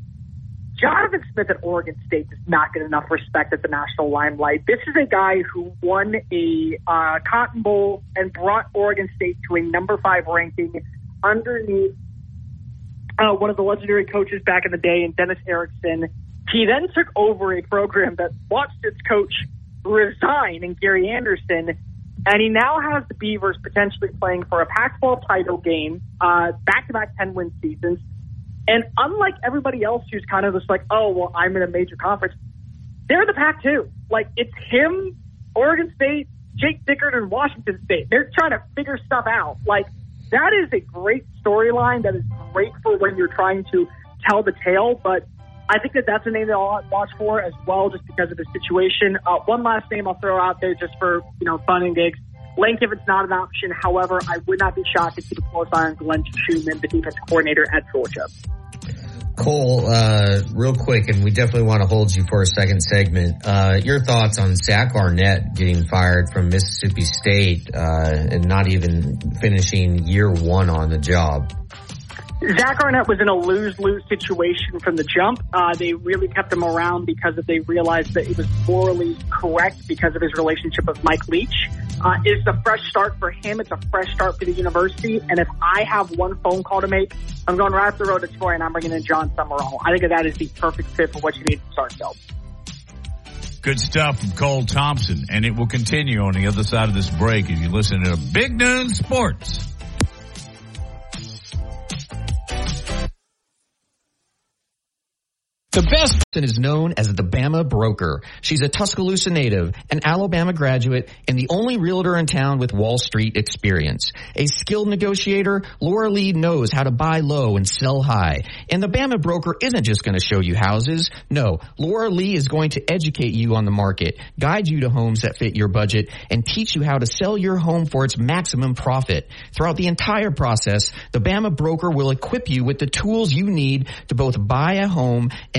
Jonathan Smith at Oregon State does not get enough respect at the national limelight. This is a guy who won a uh, Cotton Bowl and brought Oregon State to a number five ranking underneath uh, one of the legendary coaches back in the day, and Dennis Erickson. He then took over a program that watched its coach resign in Gary Anderson, and he now has the Beavers potentially playing for a Pac-12 title game, uh, back-to-back 10-win seasons. And unlike everybody else who's kind of just like, oh, well, I'm in a major conference, they're the Pac 2. Like, it's him, Oregon State, Jake Dickert, and Washington State. They're trying to figure stuff out. Like, that is a great storyline. That is great for when you're trying to tell the tale. But I think that that's a name that I'll watch for as well, just because of the situation. Uh, one last name I'll throw out there just for, you know, fun and gigs. Lane Kiffin's not an option. However, I would not be shocked to keep a close eye on Glenn Schumann, the defense coordinator at Georgia. Cole, uh, real quick, and we definitely want to hold you for a second segment. Uh, your thoughts on Zach Arnett getting fired from Mississippi State uh, and not even finishing year one on the job? Zach Arnett was in a lose-lose situation from the jump. Uh, they really kept him around because they realized that it was morally correct because of his relationship with Mike Leach. Uh, it's a fresh start for him. It's a fresh start for the university. And if I have one phone call to make, I'm going right up the road to Troy and I'm bringing in Jon Sumrall. I think that is the perfect fit for what you need to start Self. Good stuff from Cole Thompson, and it will continue on the other side of this break if you listen to Big Noon Sports. The best person is known as the Bama Broker. She's a Tuscaloosa native, an Alabama graduate, and the only realtor in town with Wall Street experience. A skilled negotiator, Laura Lee knows how to buy low and sell high. And the Bama Broker isn't just going to show you houses. No, Laura Lee is going to educate you on the market, guide you to homes that fit your budget, and teach you how to sell your home for its maximum profit. Throughout the entire process, the Bama Broker will equip you with the tools you need to both buy a home and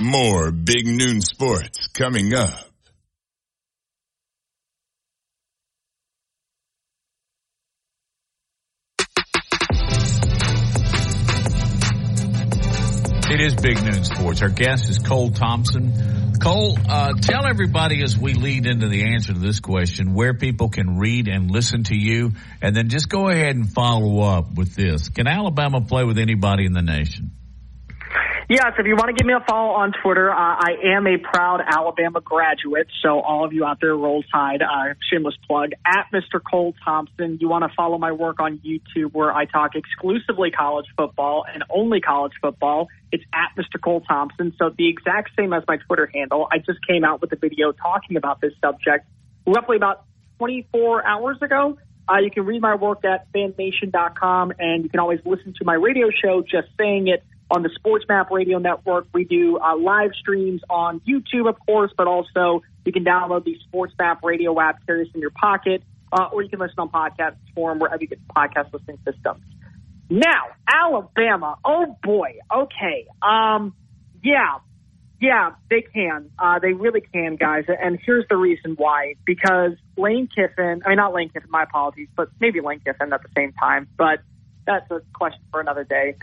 More Big Noon Sports coming up. It is Big Noon Sports. Our guest is Cole Thompson. Cole, uh, tell everybody as we lead into the answer to this question where people can read and listen to you, and then just go ahead and follow up with this. Can Alabama play with anybody in the nation? Yes, if you want to give me a follow on Twitter, uh, I am a proud Alabama graduate. So all of you out there, roll tide, uh, shameless plug, at Mr. Cole Thompson. You want to follow my work on YouTube where I talk exclusively college football and only college football. It's at Mr. Cole Thompson. So the exact same as my Twitter handle. I just came out with a video talking about this subject roughly about 24 hours ago. Uh, you can read my work at fannation.com and you can always listen to my radio show, Just Saying It, on the Sports Map Radio Network. We do uh, live streams on YouTube, of course, but also you can download the Sports Map Radio app, carry this in your pocket, uh, or you can listen on podcast form wherever you get podcast listening systems. Now, Alabama. Oh boy. Okay. Um, yeah, yeah, they can. Uh, they really can, guys. And here's the reason why. Because Lane Kiffin, I mean, not Lane Kiffin, my apologies, but maybe Lane Kiffin at the same time. But that's a question for another day.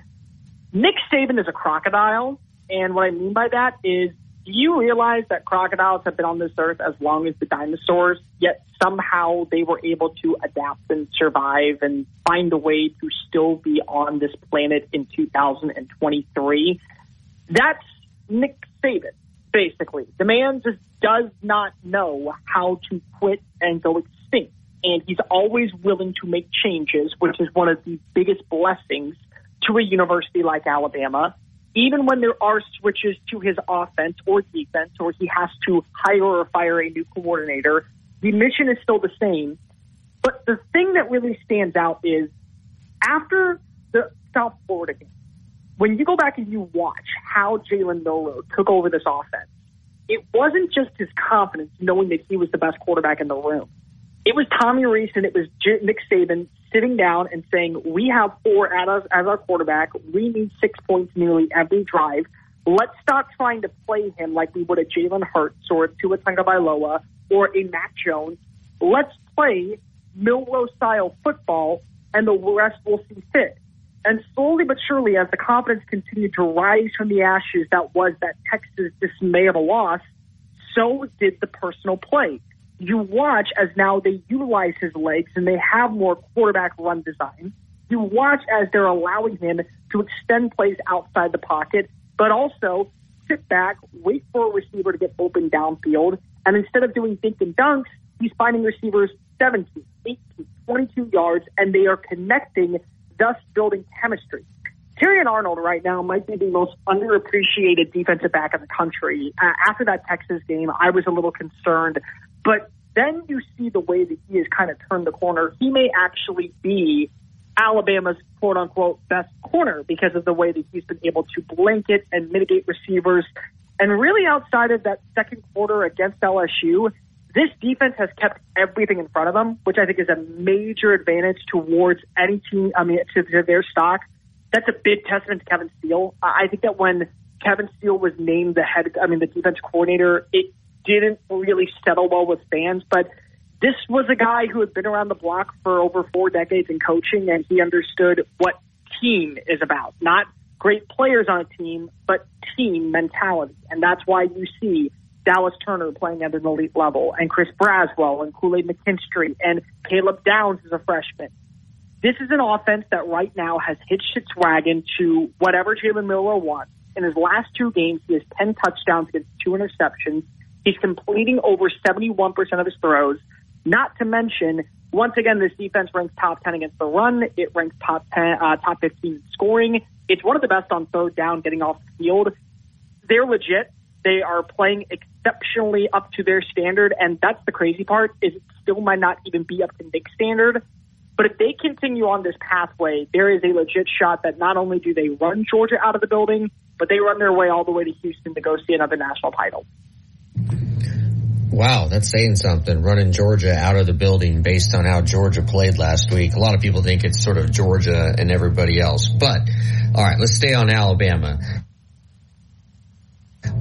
Nick Saban is a crocodile. And what I mean by that is do you realize that crocodiles have been on this earth as long as the dinosaurs, yet somehow they were able to adapt and survive and find a way to still be on this planet in 2023? That's Nick Saban, basically. The man just does not know how to quit and go extinct. And he's always willing to make changes, which is one of the biggest blessings to a university like Alabama even when there are switches to his offense or defense, or he has to hire or fire a new coordinator, the mission is still the same. But the thing that really stands out is after the South Florida game, when you go back and you watch how Jalen Milroe took over this offense, it wasn't just his confidence knowing that he was the best quarterback in the room. It was Tommy Rees and it was Nick Saban sitting down and saying, we have four at us as our quarterback. We need six points nearly every drive. Let's stop trying to play him like we would a Jalen Hurts or a Tua Tagovailoa or a Mac Jones. Let's play Milroe style football, and the rest will see fit. And slowly but surely, as the confidence continued to rise from the ashes that was that Texas dismay of a loss, so did the personal play you watch as now they utilize his legs and they have more quarterback run design. You watch as they're allowing him to extend plays outside the pocket, but also sit back, wait for a receiver to get open downfield, and instead of doing dink and dunks, he's finding receivers 17, 18, 22 yards, and they are connecting, thus building chemistry. Terrion Arnold right now might be the most underappreciated defensive back in the country. Uh, after that Texas game, I was a little concerned but then you see the way that he has kind of turned the corner. He may actually be Alabama's quote unquote best corner because of the way that he's been able to blanket and mitigate receivers. And really outside of that second quarter against LSU, this defense has kept everything in front of them, which I think is a major advantage towards any team. I mean, to, to their stock. That's a big testament to Kevin Steele. I think that when Kevin Steele was named the head, I mean, the defense coordinator, it didn't really settle well with fans, but this was a guy who had been around the block for over four decades in coaching, and he understood what team is about. Not great players on a team, but team mentality. And that's why you see Dallas Turner playing at an elite level, and Chris Braswell, and Kool Aid McKinstry, and Caleb Downs as a freshman. This is an offense that right now has hitched its wagon to whatever Jalen Milroe wants. In his last two games, he has 10 touchdowns against two interceptions. He's completing over 71% of his throws. Not to mention, once again, this defense ranks top 10 against the run. It ranks top 10, uh, top 15 in scoring. It's one of the best on third down, getting off the field. They're legit. They are playing exceptionally up to their standard, and that's the crazy part. Is it still might not even be up to Nick's standard. But if they continue on this pathway, there is a legit shot that not only do they run Georgia out of the building, but they run their way all the way to Houston to go see another national title. Wow, that's saying something. Running Georgia out of the building based on how Georgia played last week. A lot of people think it's sort of Georgia and everybody else. But, all right, let's stay on Alabama.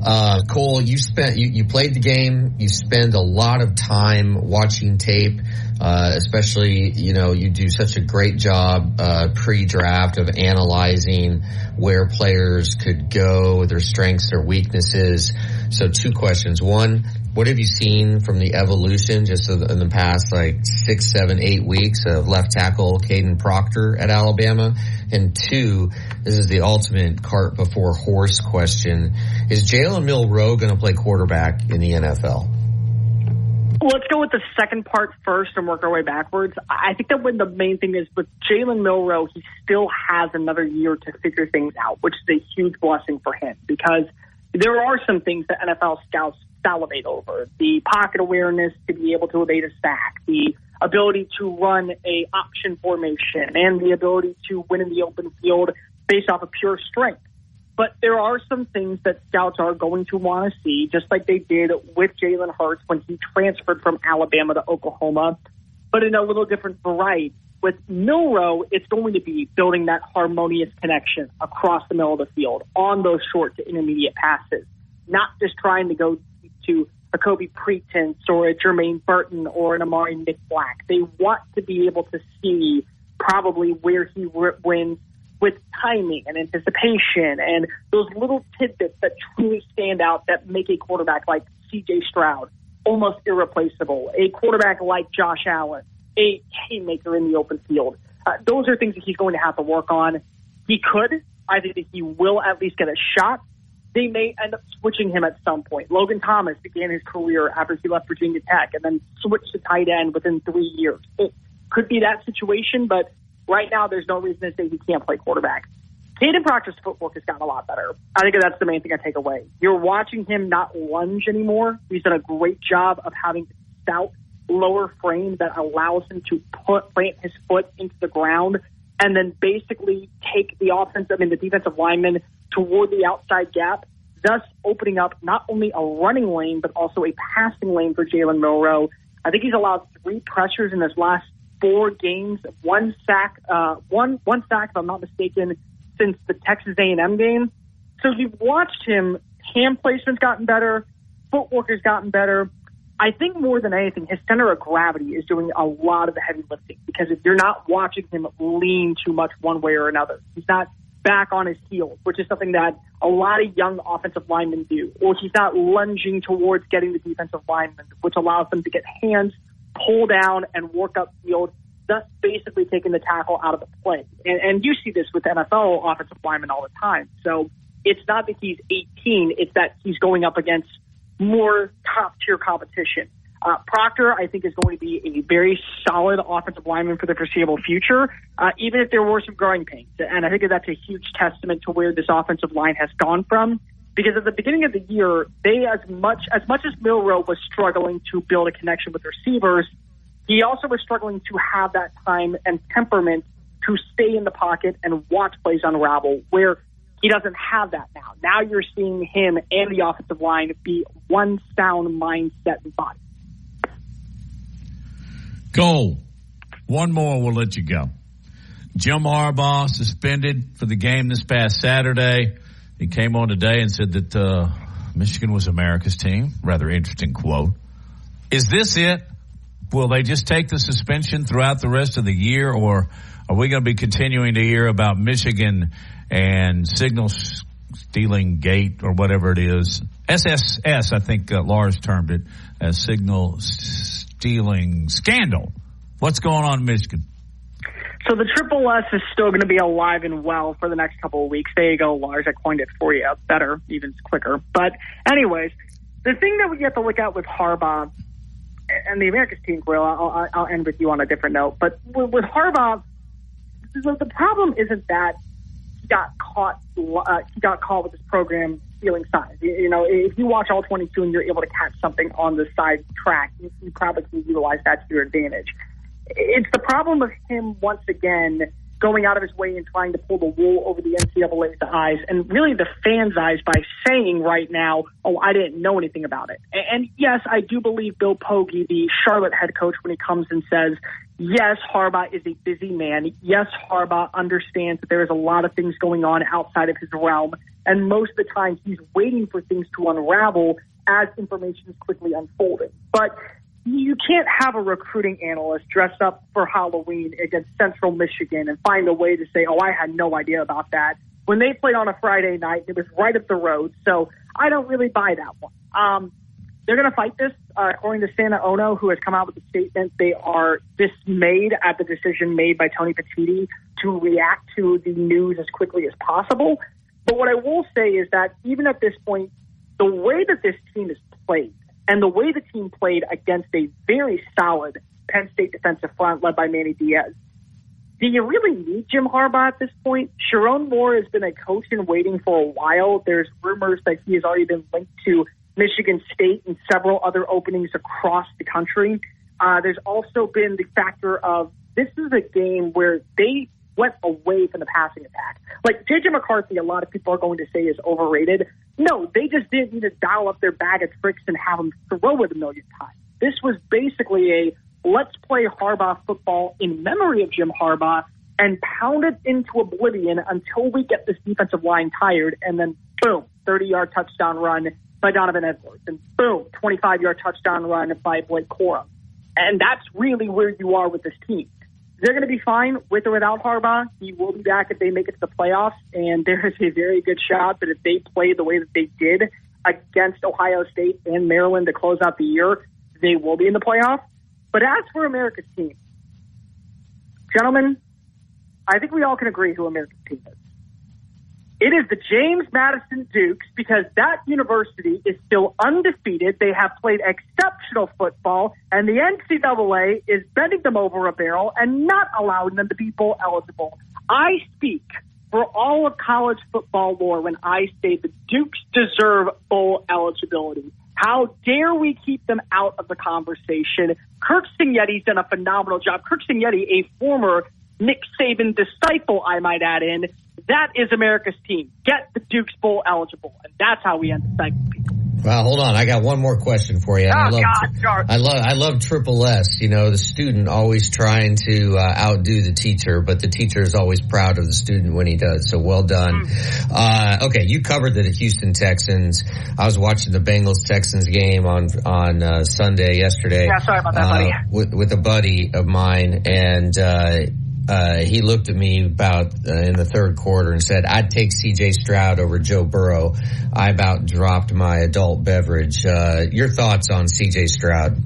Uh, Cole, you spent, you, you played the game. You spend a lot of time watching tape, uh, especially, you know, you do such a great job, uh, pre-draft of analyzing where players could go, their strengths, their weaknesses. So two questions. One, what have you seen from the evolution just in the past like six, seven, eight weeks of left tackle Kadyn Proctor at Alabama? And two, this is the ultimate cart before horse question. Is Jalen Milroe going to play quarterback in the NFL? Let's go with the second part first and work our way backwards. I think that when the main thing is with Jalen Milroe, he still has another year to figure things out, which is a huge blessing for him because there are some things that NFL scouts salivate over. The pocket awareness to be able to evade a sack, the ability to run a option formation, and the ability to win in the open field based off of pure strength. But there are some things that scouts are going to want to see, just like they did with Jalen Hurts when he transferred from Alabama to Oklahoma, but in a little different variety. With Milroe, it's going to be building that harmonious connection across the middle of the field on those short to intermediate passes, not just trying to go to a Kobe Prentice or a Jermaine Burton or an Amari Nick Black. They want to be able to see probably where he wins, with timing and anticipation and those little tidbits that truly stand out that make a quarterback like CJ Stroud almost irreplaceable, a quarterback like Josh Allen, a haymaker in the open field. Uh, those are things that he's going to have to work on. He could. I think that he will at least get a shot. They may end up switching him at some point. Logan Thomas began his career after he left Virginia Tech and then switched to tight end within three years. It could be that situation, but right now there's no reason to say he can't play quarterback. Kadyn Proctor's footwork has gotten a lot better. I think that's the main thing I take away. You're watching him not lunge anymore. He's done a great job of having stout lower frame that allows him to put plant his foot into the ground and then basically take the offense, I mean the defensive lineman toward the outside gap, thus opening up not only a running lane but also a passing lane for Jalen Milroe. I think he's allowed three pressures in his last four games, one sack, uh, one one sack if I'm not mistaken, since the Texas A&M game. So you've watched him. Hand placement's gotten better. Footwork has gotten better. I think more than anything, his center of gravity is doing a lot of the heavy lifting because if you're not watching him lean too much one way or another, he's not back on his heels, which is something that a lot of young offensive linemen do, or he's not lunging towards getting the defensive lineman, which allows them to get hands, pull down, and work upfield, thus basically taking the tackle out of the play. And, and you see this with NFL offensive linemen all the time. So it's not that he's 18, it's that he's going up against more top tier competition. Uh, Proctor, I think, is going to be a very solid offensive lineman for the foreseeable future, uh, even if there were some growing pains. And I think that that's a huge testament to where this offensive line has gone from. Because at the beginning of the year, they as much as much as Milroe was struggling to build a connection with receivers, he also was struggling to have that time and temperament to stay in the pocket and watch plays unravel. Where he doesn't have that now. Now you're seeing him and the offensive line be one sound mindset and body. Go. One more, we'll let you go. Jim Harbaugh suspended for the game this past Saturday. He came on today and said that uh, Michigan was America's team. Rather interesting quote. Is this it? Will they just take the suspension throughout the rest of the year, or are we going to be continuing to hear about Michigan and signal stealing gate or whatever it is? SSS, I think uh, Lars termed it as signal stealing scandal. What's going on in Michigan? So the triple S is still going to be alive and well for the next couple of weeks. There you go, Lars. I coined it for you. Better, even quicker. But anyways, the thing that we have to look at with Harbaugh and the America's team, Grill, I'll, I'll end with you on a different note. But with, Harbaugh, the problem isn't that got caught. Uh, got caught with this program stealing signs. You, know, if you watch all 22 and you're able to catch something on the side track, you, you probably can utilize that to your advantage. It's the problem of him once again going out of his way and trying to pull the wool over the NCAA's eyes and really the fans' eyes by saying right now, oh, I didn't know anything about it. And yes, I do believe Biff Poggi, the Charlotte head coach, when he comes and says, yes, Harbaugh is a busy man. Yes, Harbaugh understands that there is a lot of things going on outside of his realm. And most of the time he's waiting for things to unravel as information is quickly unfolding. But you can't have a recruiting analyst dressed up for Halloween against Central Michigan and find a way to say, oh, I had no idea about that. When they played on a Friday night, it was right up the road. So I don't really buy that one. Um, they're going to fight this. Uh, according to Santa Ono, who has come out with a statement, they are dismayed at the decision made by Tony Petitti to react to the news as quickly as possible. But what I will say is that even at this point, the way that this team is played, and the way the team played against a very solid Penn State defensive front led by Manny Diaz, do you really need Jim Harbaugh at this point? Sherrone Moore has been a coach in waiting for a while. There's rumors that he has already been linked to Michigan State and several other openings across the country. Uh, there's also been the factor of this is a game where they went away from the passing attack. Like JJ McCarthy, a lot of people are going to say is overrated. No, they just didn't need to dial up their bag of tricks and have them throw it a million times. This was basically a let's play Harbaugh football in memory of Jim Harbaugh and pound it into oblivion until we get this defensive line tired, and then boom, 30 yard touchdown run by Donovan Edwards, and boom, 25 yard touchdown run by Blake Corum. And that's really where you are with this team. they're going to be fine with or without Harbaugh. He will be back if they make it to the playoffs, and there is a very good shot that if they play the way that they did against Ohio State and Maryland to close out the year, they will be in the playoffs. But as for America's team, gentlemen, I think we all can agree who America's team is. It is the James Madison Dukes because that university is still undefeated. They have played exceptional football, and the NCAA is bending them over a barrel and not allowing them to be bowl eligible. I speak for all of college football lore when I say the Dukes deserve bowl eligibility. How dare we keep them out of the conversation? Curt Cignetti's done a phenomenal job. Curt Cignetti, a former Nick Saban disciple, I might add in, that is America's team. Get the Dukes Bowl eligible, and that's how we end the segment. Well, hold on. I got one more question for you. Oh, I love, God. I love, I love Triple S. You know, the student always trying to uh, outdo the teacher, but the teacher is always proud of the student when he does. So well done. Mm. Uh, okay, you covered the Houston Texans. I was watching the Bengals Texans game on on uh, Sunday yesterday. Yeah, sorry about that, buddy. uh, With, with a buddy of mine, and uh, he looked at me about uh, in the third quarter and said, "I'd take C.J. Stroud over Joe Burrow." I about dropped my adult beverage. Uh, your thoughts on C.J. Stroud?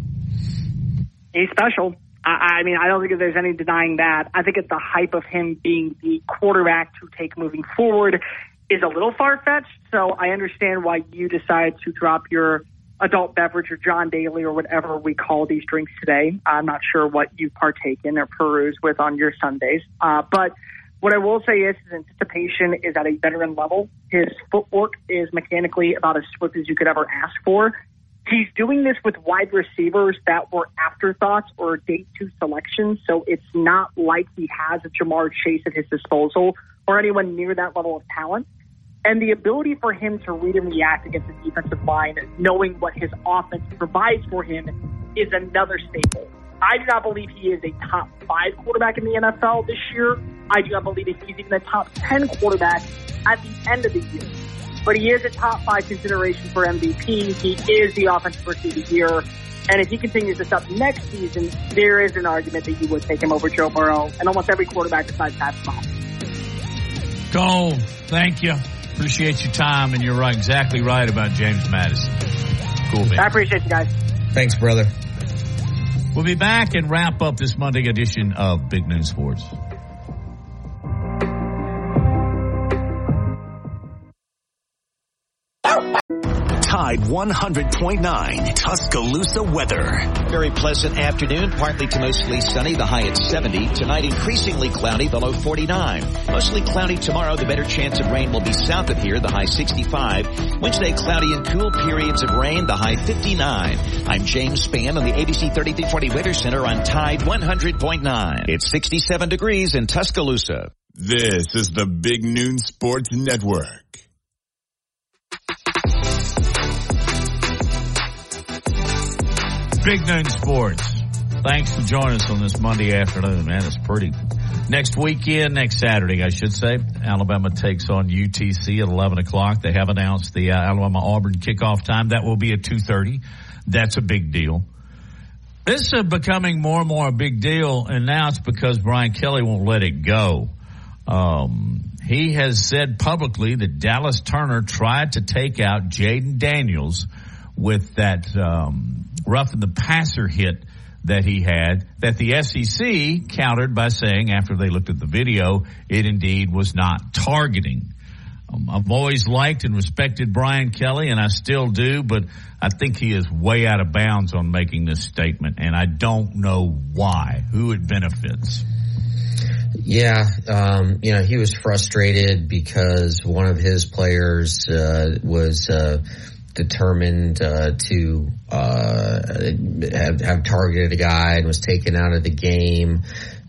He's special. I, I mean, I don't think there's any denying that. I think it's the hype of him being the quarterback to take moving forward is a little far fetched. So I understand why you decide to drop your adult beverage or John Daly or whatever we call these drinks today. I'm not sure what you partake in or peruse with on your Sundays. Uh, but what I will say is his anticipation is at a veteran level. His footwork is mechanically about as swift as you could ever ask for. He's doing this with wide receivers that were afterthoughts or day two selections, so it's not like he has a Ja'Marr Chase at his disposal or anyone near that level of talent. And the ability for him to read and react against the defensive line, knowing what his offense provides for him, is another staple. I do not believe he is a top five quarterback in the NFL this year. I do not believe he's even a top 10 quarterback at the end of the year. But he is a top five consideration for MVP. He is the offensive rookie of the year. And if he continues this up next season, there is an argument that you would take him over Joe Burrow and almost every quarterback besides Pat Mahomes. Cole, thank you. Appreciate your time, and you're right, exactly right about James Madison. Cool, man. I appreciate you guys. Thanks, brother. We'll be back and wrap up this Monday edition of Big Noon Sports. Tide 100.9 Tuscaloosa weather. Very pleasant afternoon, partly to mostly sunny, the high at 70. Tonight increasingly cloudy, the low 49. Mostly cloudy tomorrow, the better chance of rain will be south of here, the high 65. Wednesday cloudy and cool periods of rain, the high 59. I'm James Spann on the ABC 3340 Weather Center on Tide 100.9. It's 67 degrees in Tuscaloosa. This is the Big Noon Sports Network. Big Noon Sports. Thanks for joining us on this Monday afternoon, man. It's pretty. Next weekend, next Saturday, I should say, Alabama takes on UTC at 11 o'clock. They have announced the uh, Alabama Auburn kickoff time. That will be at 2.30. That's a big deal. This is becoming more and more a big deal, and now it's because Brian Kelly won't let it go. Um, he has said publicly that Dallas Turner tried to take out Jayden Daniels with that um, roughing the passer hit that he had that the SEC countered by saying after they looked at the video, it indeed was not targeting. Um, I've always liked and respected Brian Kelly, and I still do, but I think he is way out of bounds on making this statement, and I don't know why, who it benefits. Yeah, um, you know, he was frustrated because one of his players uh, was uh, determined uh, to uh, have, have targeted a guy and was taken out of the game.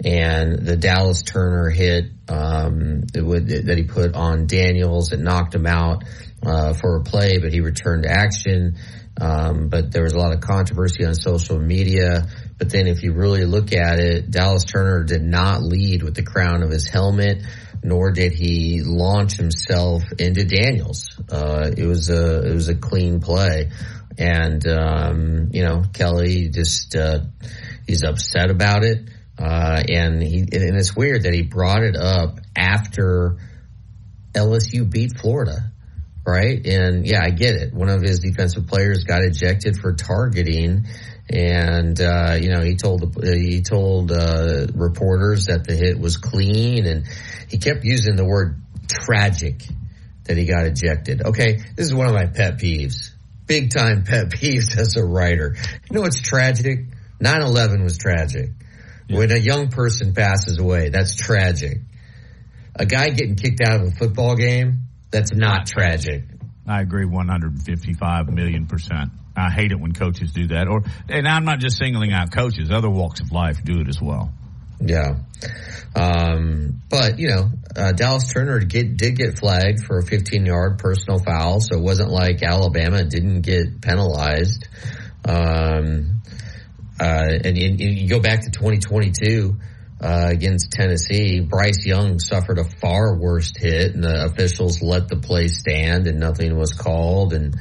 And the Dallas Turner hit um, that, would, that he put on Daniels that knocked him out uh, for a play, but he returned to action. Um, but there was a lot of controversy on social media. But then if you really look at it, Dallas Turner did not lead with the crown of his helmet, nor did he launch himself into Daniels. Uh, it was a, it was a clean play. And, um, you know, Kelly just, uh, he's upset about it. Uh, and he, and it's weird that he brought it up after LSU beat Florida, right? And yeah, I get it. One of his defensive players got ejected for targeting, and uh, you know he told he told uh, reporters that the hit was clean, and he kept using the word tragic that he got ejected. Okay, this is one of my pet peeves, big time pet [LAUGHS] peeves as a writer. You know what's tragic? 9-11 was tragic. When a young person passes away, that's tragic. A guy getting kicked out of a football game, that's not tragic. I agree 155 million percent. I hate it when coaches do that. Or, and I'm not just singling out coaches, other walks of life do it as well. Yeah. Um, but, you know, uh, Dallas Turner get, did get flagged for a 15 yard personal foul. So it wasn't like Alabama didn't get penalized. Um, uh, and, and you go back to 2022 uh, against Tennessee, Bryce Young suffered a far worse hit, and the officials let the play stand, and nothing was called. And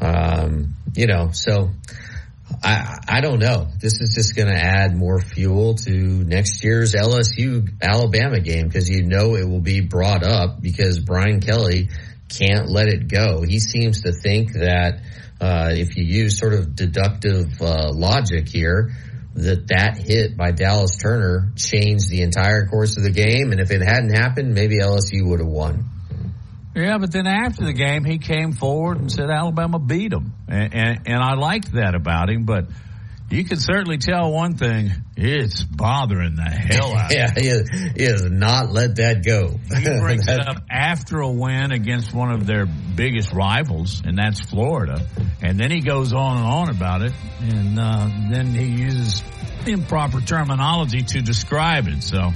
um, you know, so I I don't know. This is just going to add more fuel to next year's LSU Alabama game because you know it will be brought up because Brian Kelly can't let it go. He seems to think that uh, if you use sort of deductive uh, logic here, that that hit by Dallas Turner changed the entire course of the game, and if it hadn't happened, maybe LSU would have won. Yeah, but then after the game, he came forward and said Alabama beat him, and, and, and I liked that about him. But you can certainly tell one thing: it's bothering the hell out. [LAUGHS] yeah, he has, he has not let that go. he [LAUGHS] brings it up after a win against one of their biggest rivals, and that's Florida. And then he goes on and on about it, and uh, then he uses improper terminology to describe it. So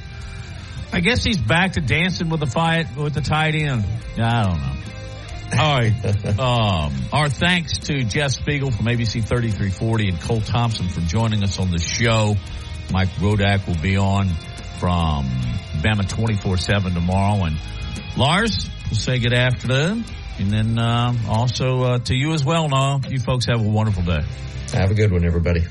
I guess he's back to dancing with the fight with the tight end. I don't know. All right. [LAUGHS] Um, our thanks to Jeff Spiegel from ABC 3340 and Cole Thompson for joining us on the show. Mike Rodak will be on from Bama 24-7 tomorrow. And Lars, we'll say good afternoon. And then uh, also uh, to you as well, Noah. You folks have a wonderful day. Have a good one, everybody.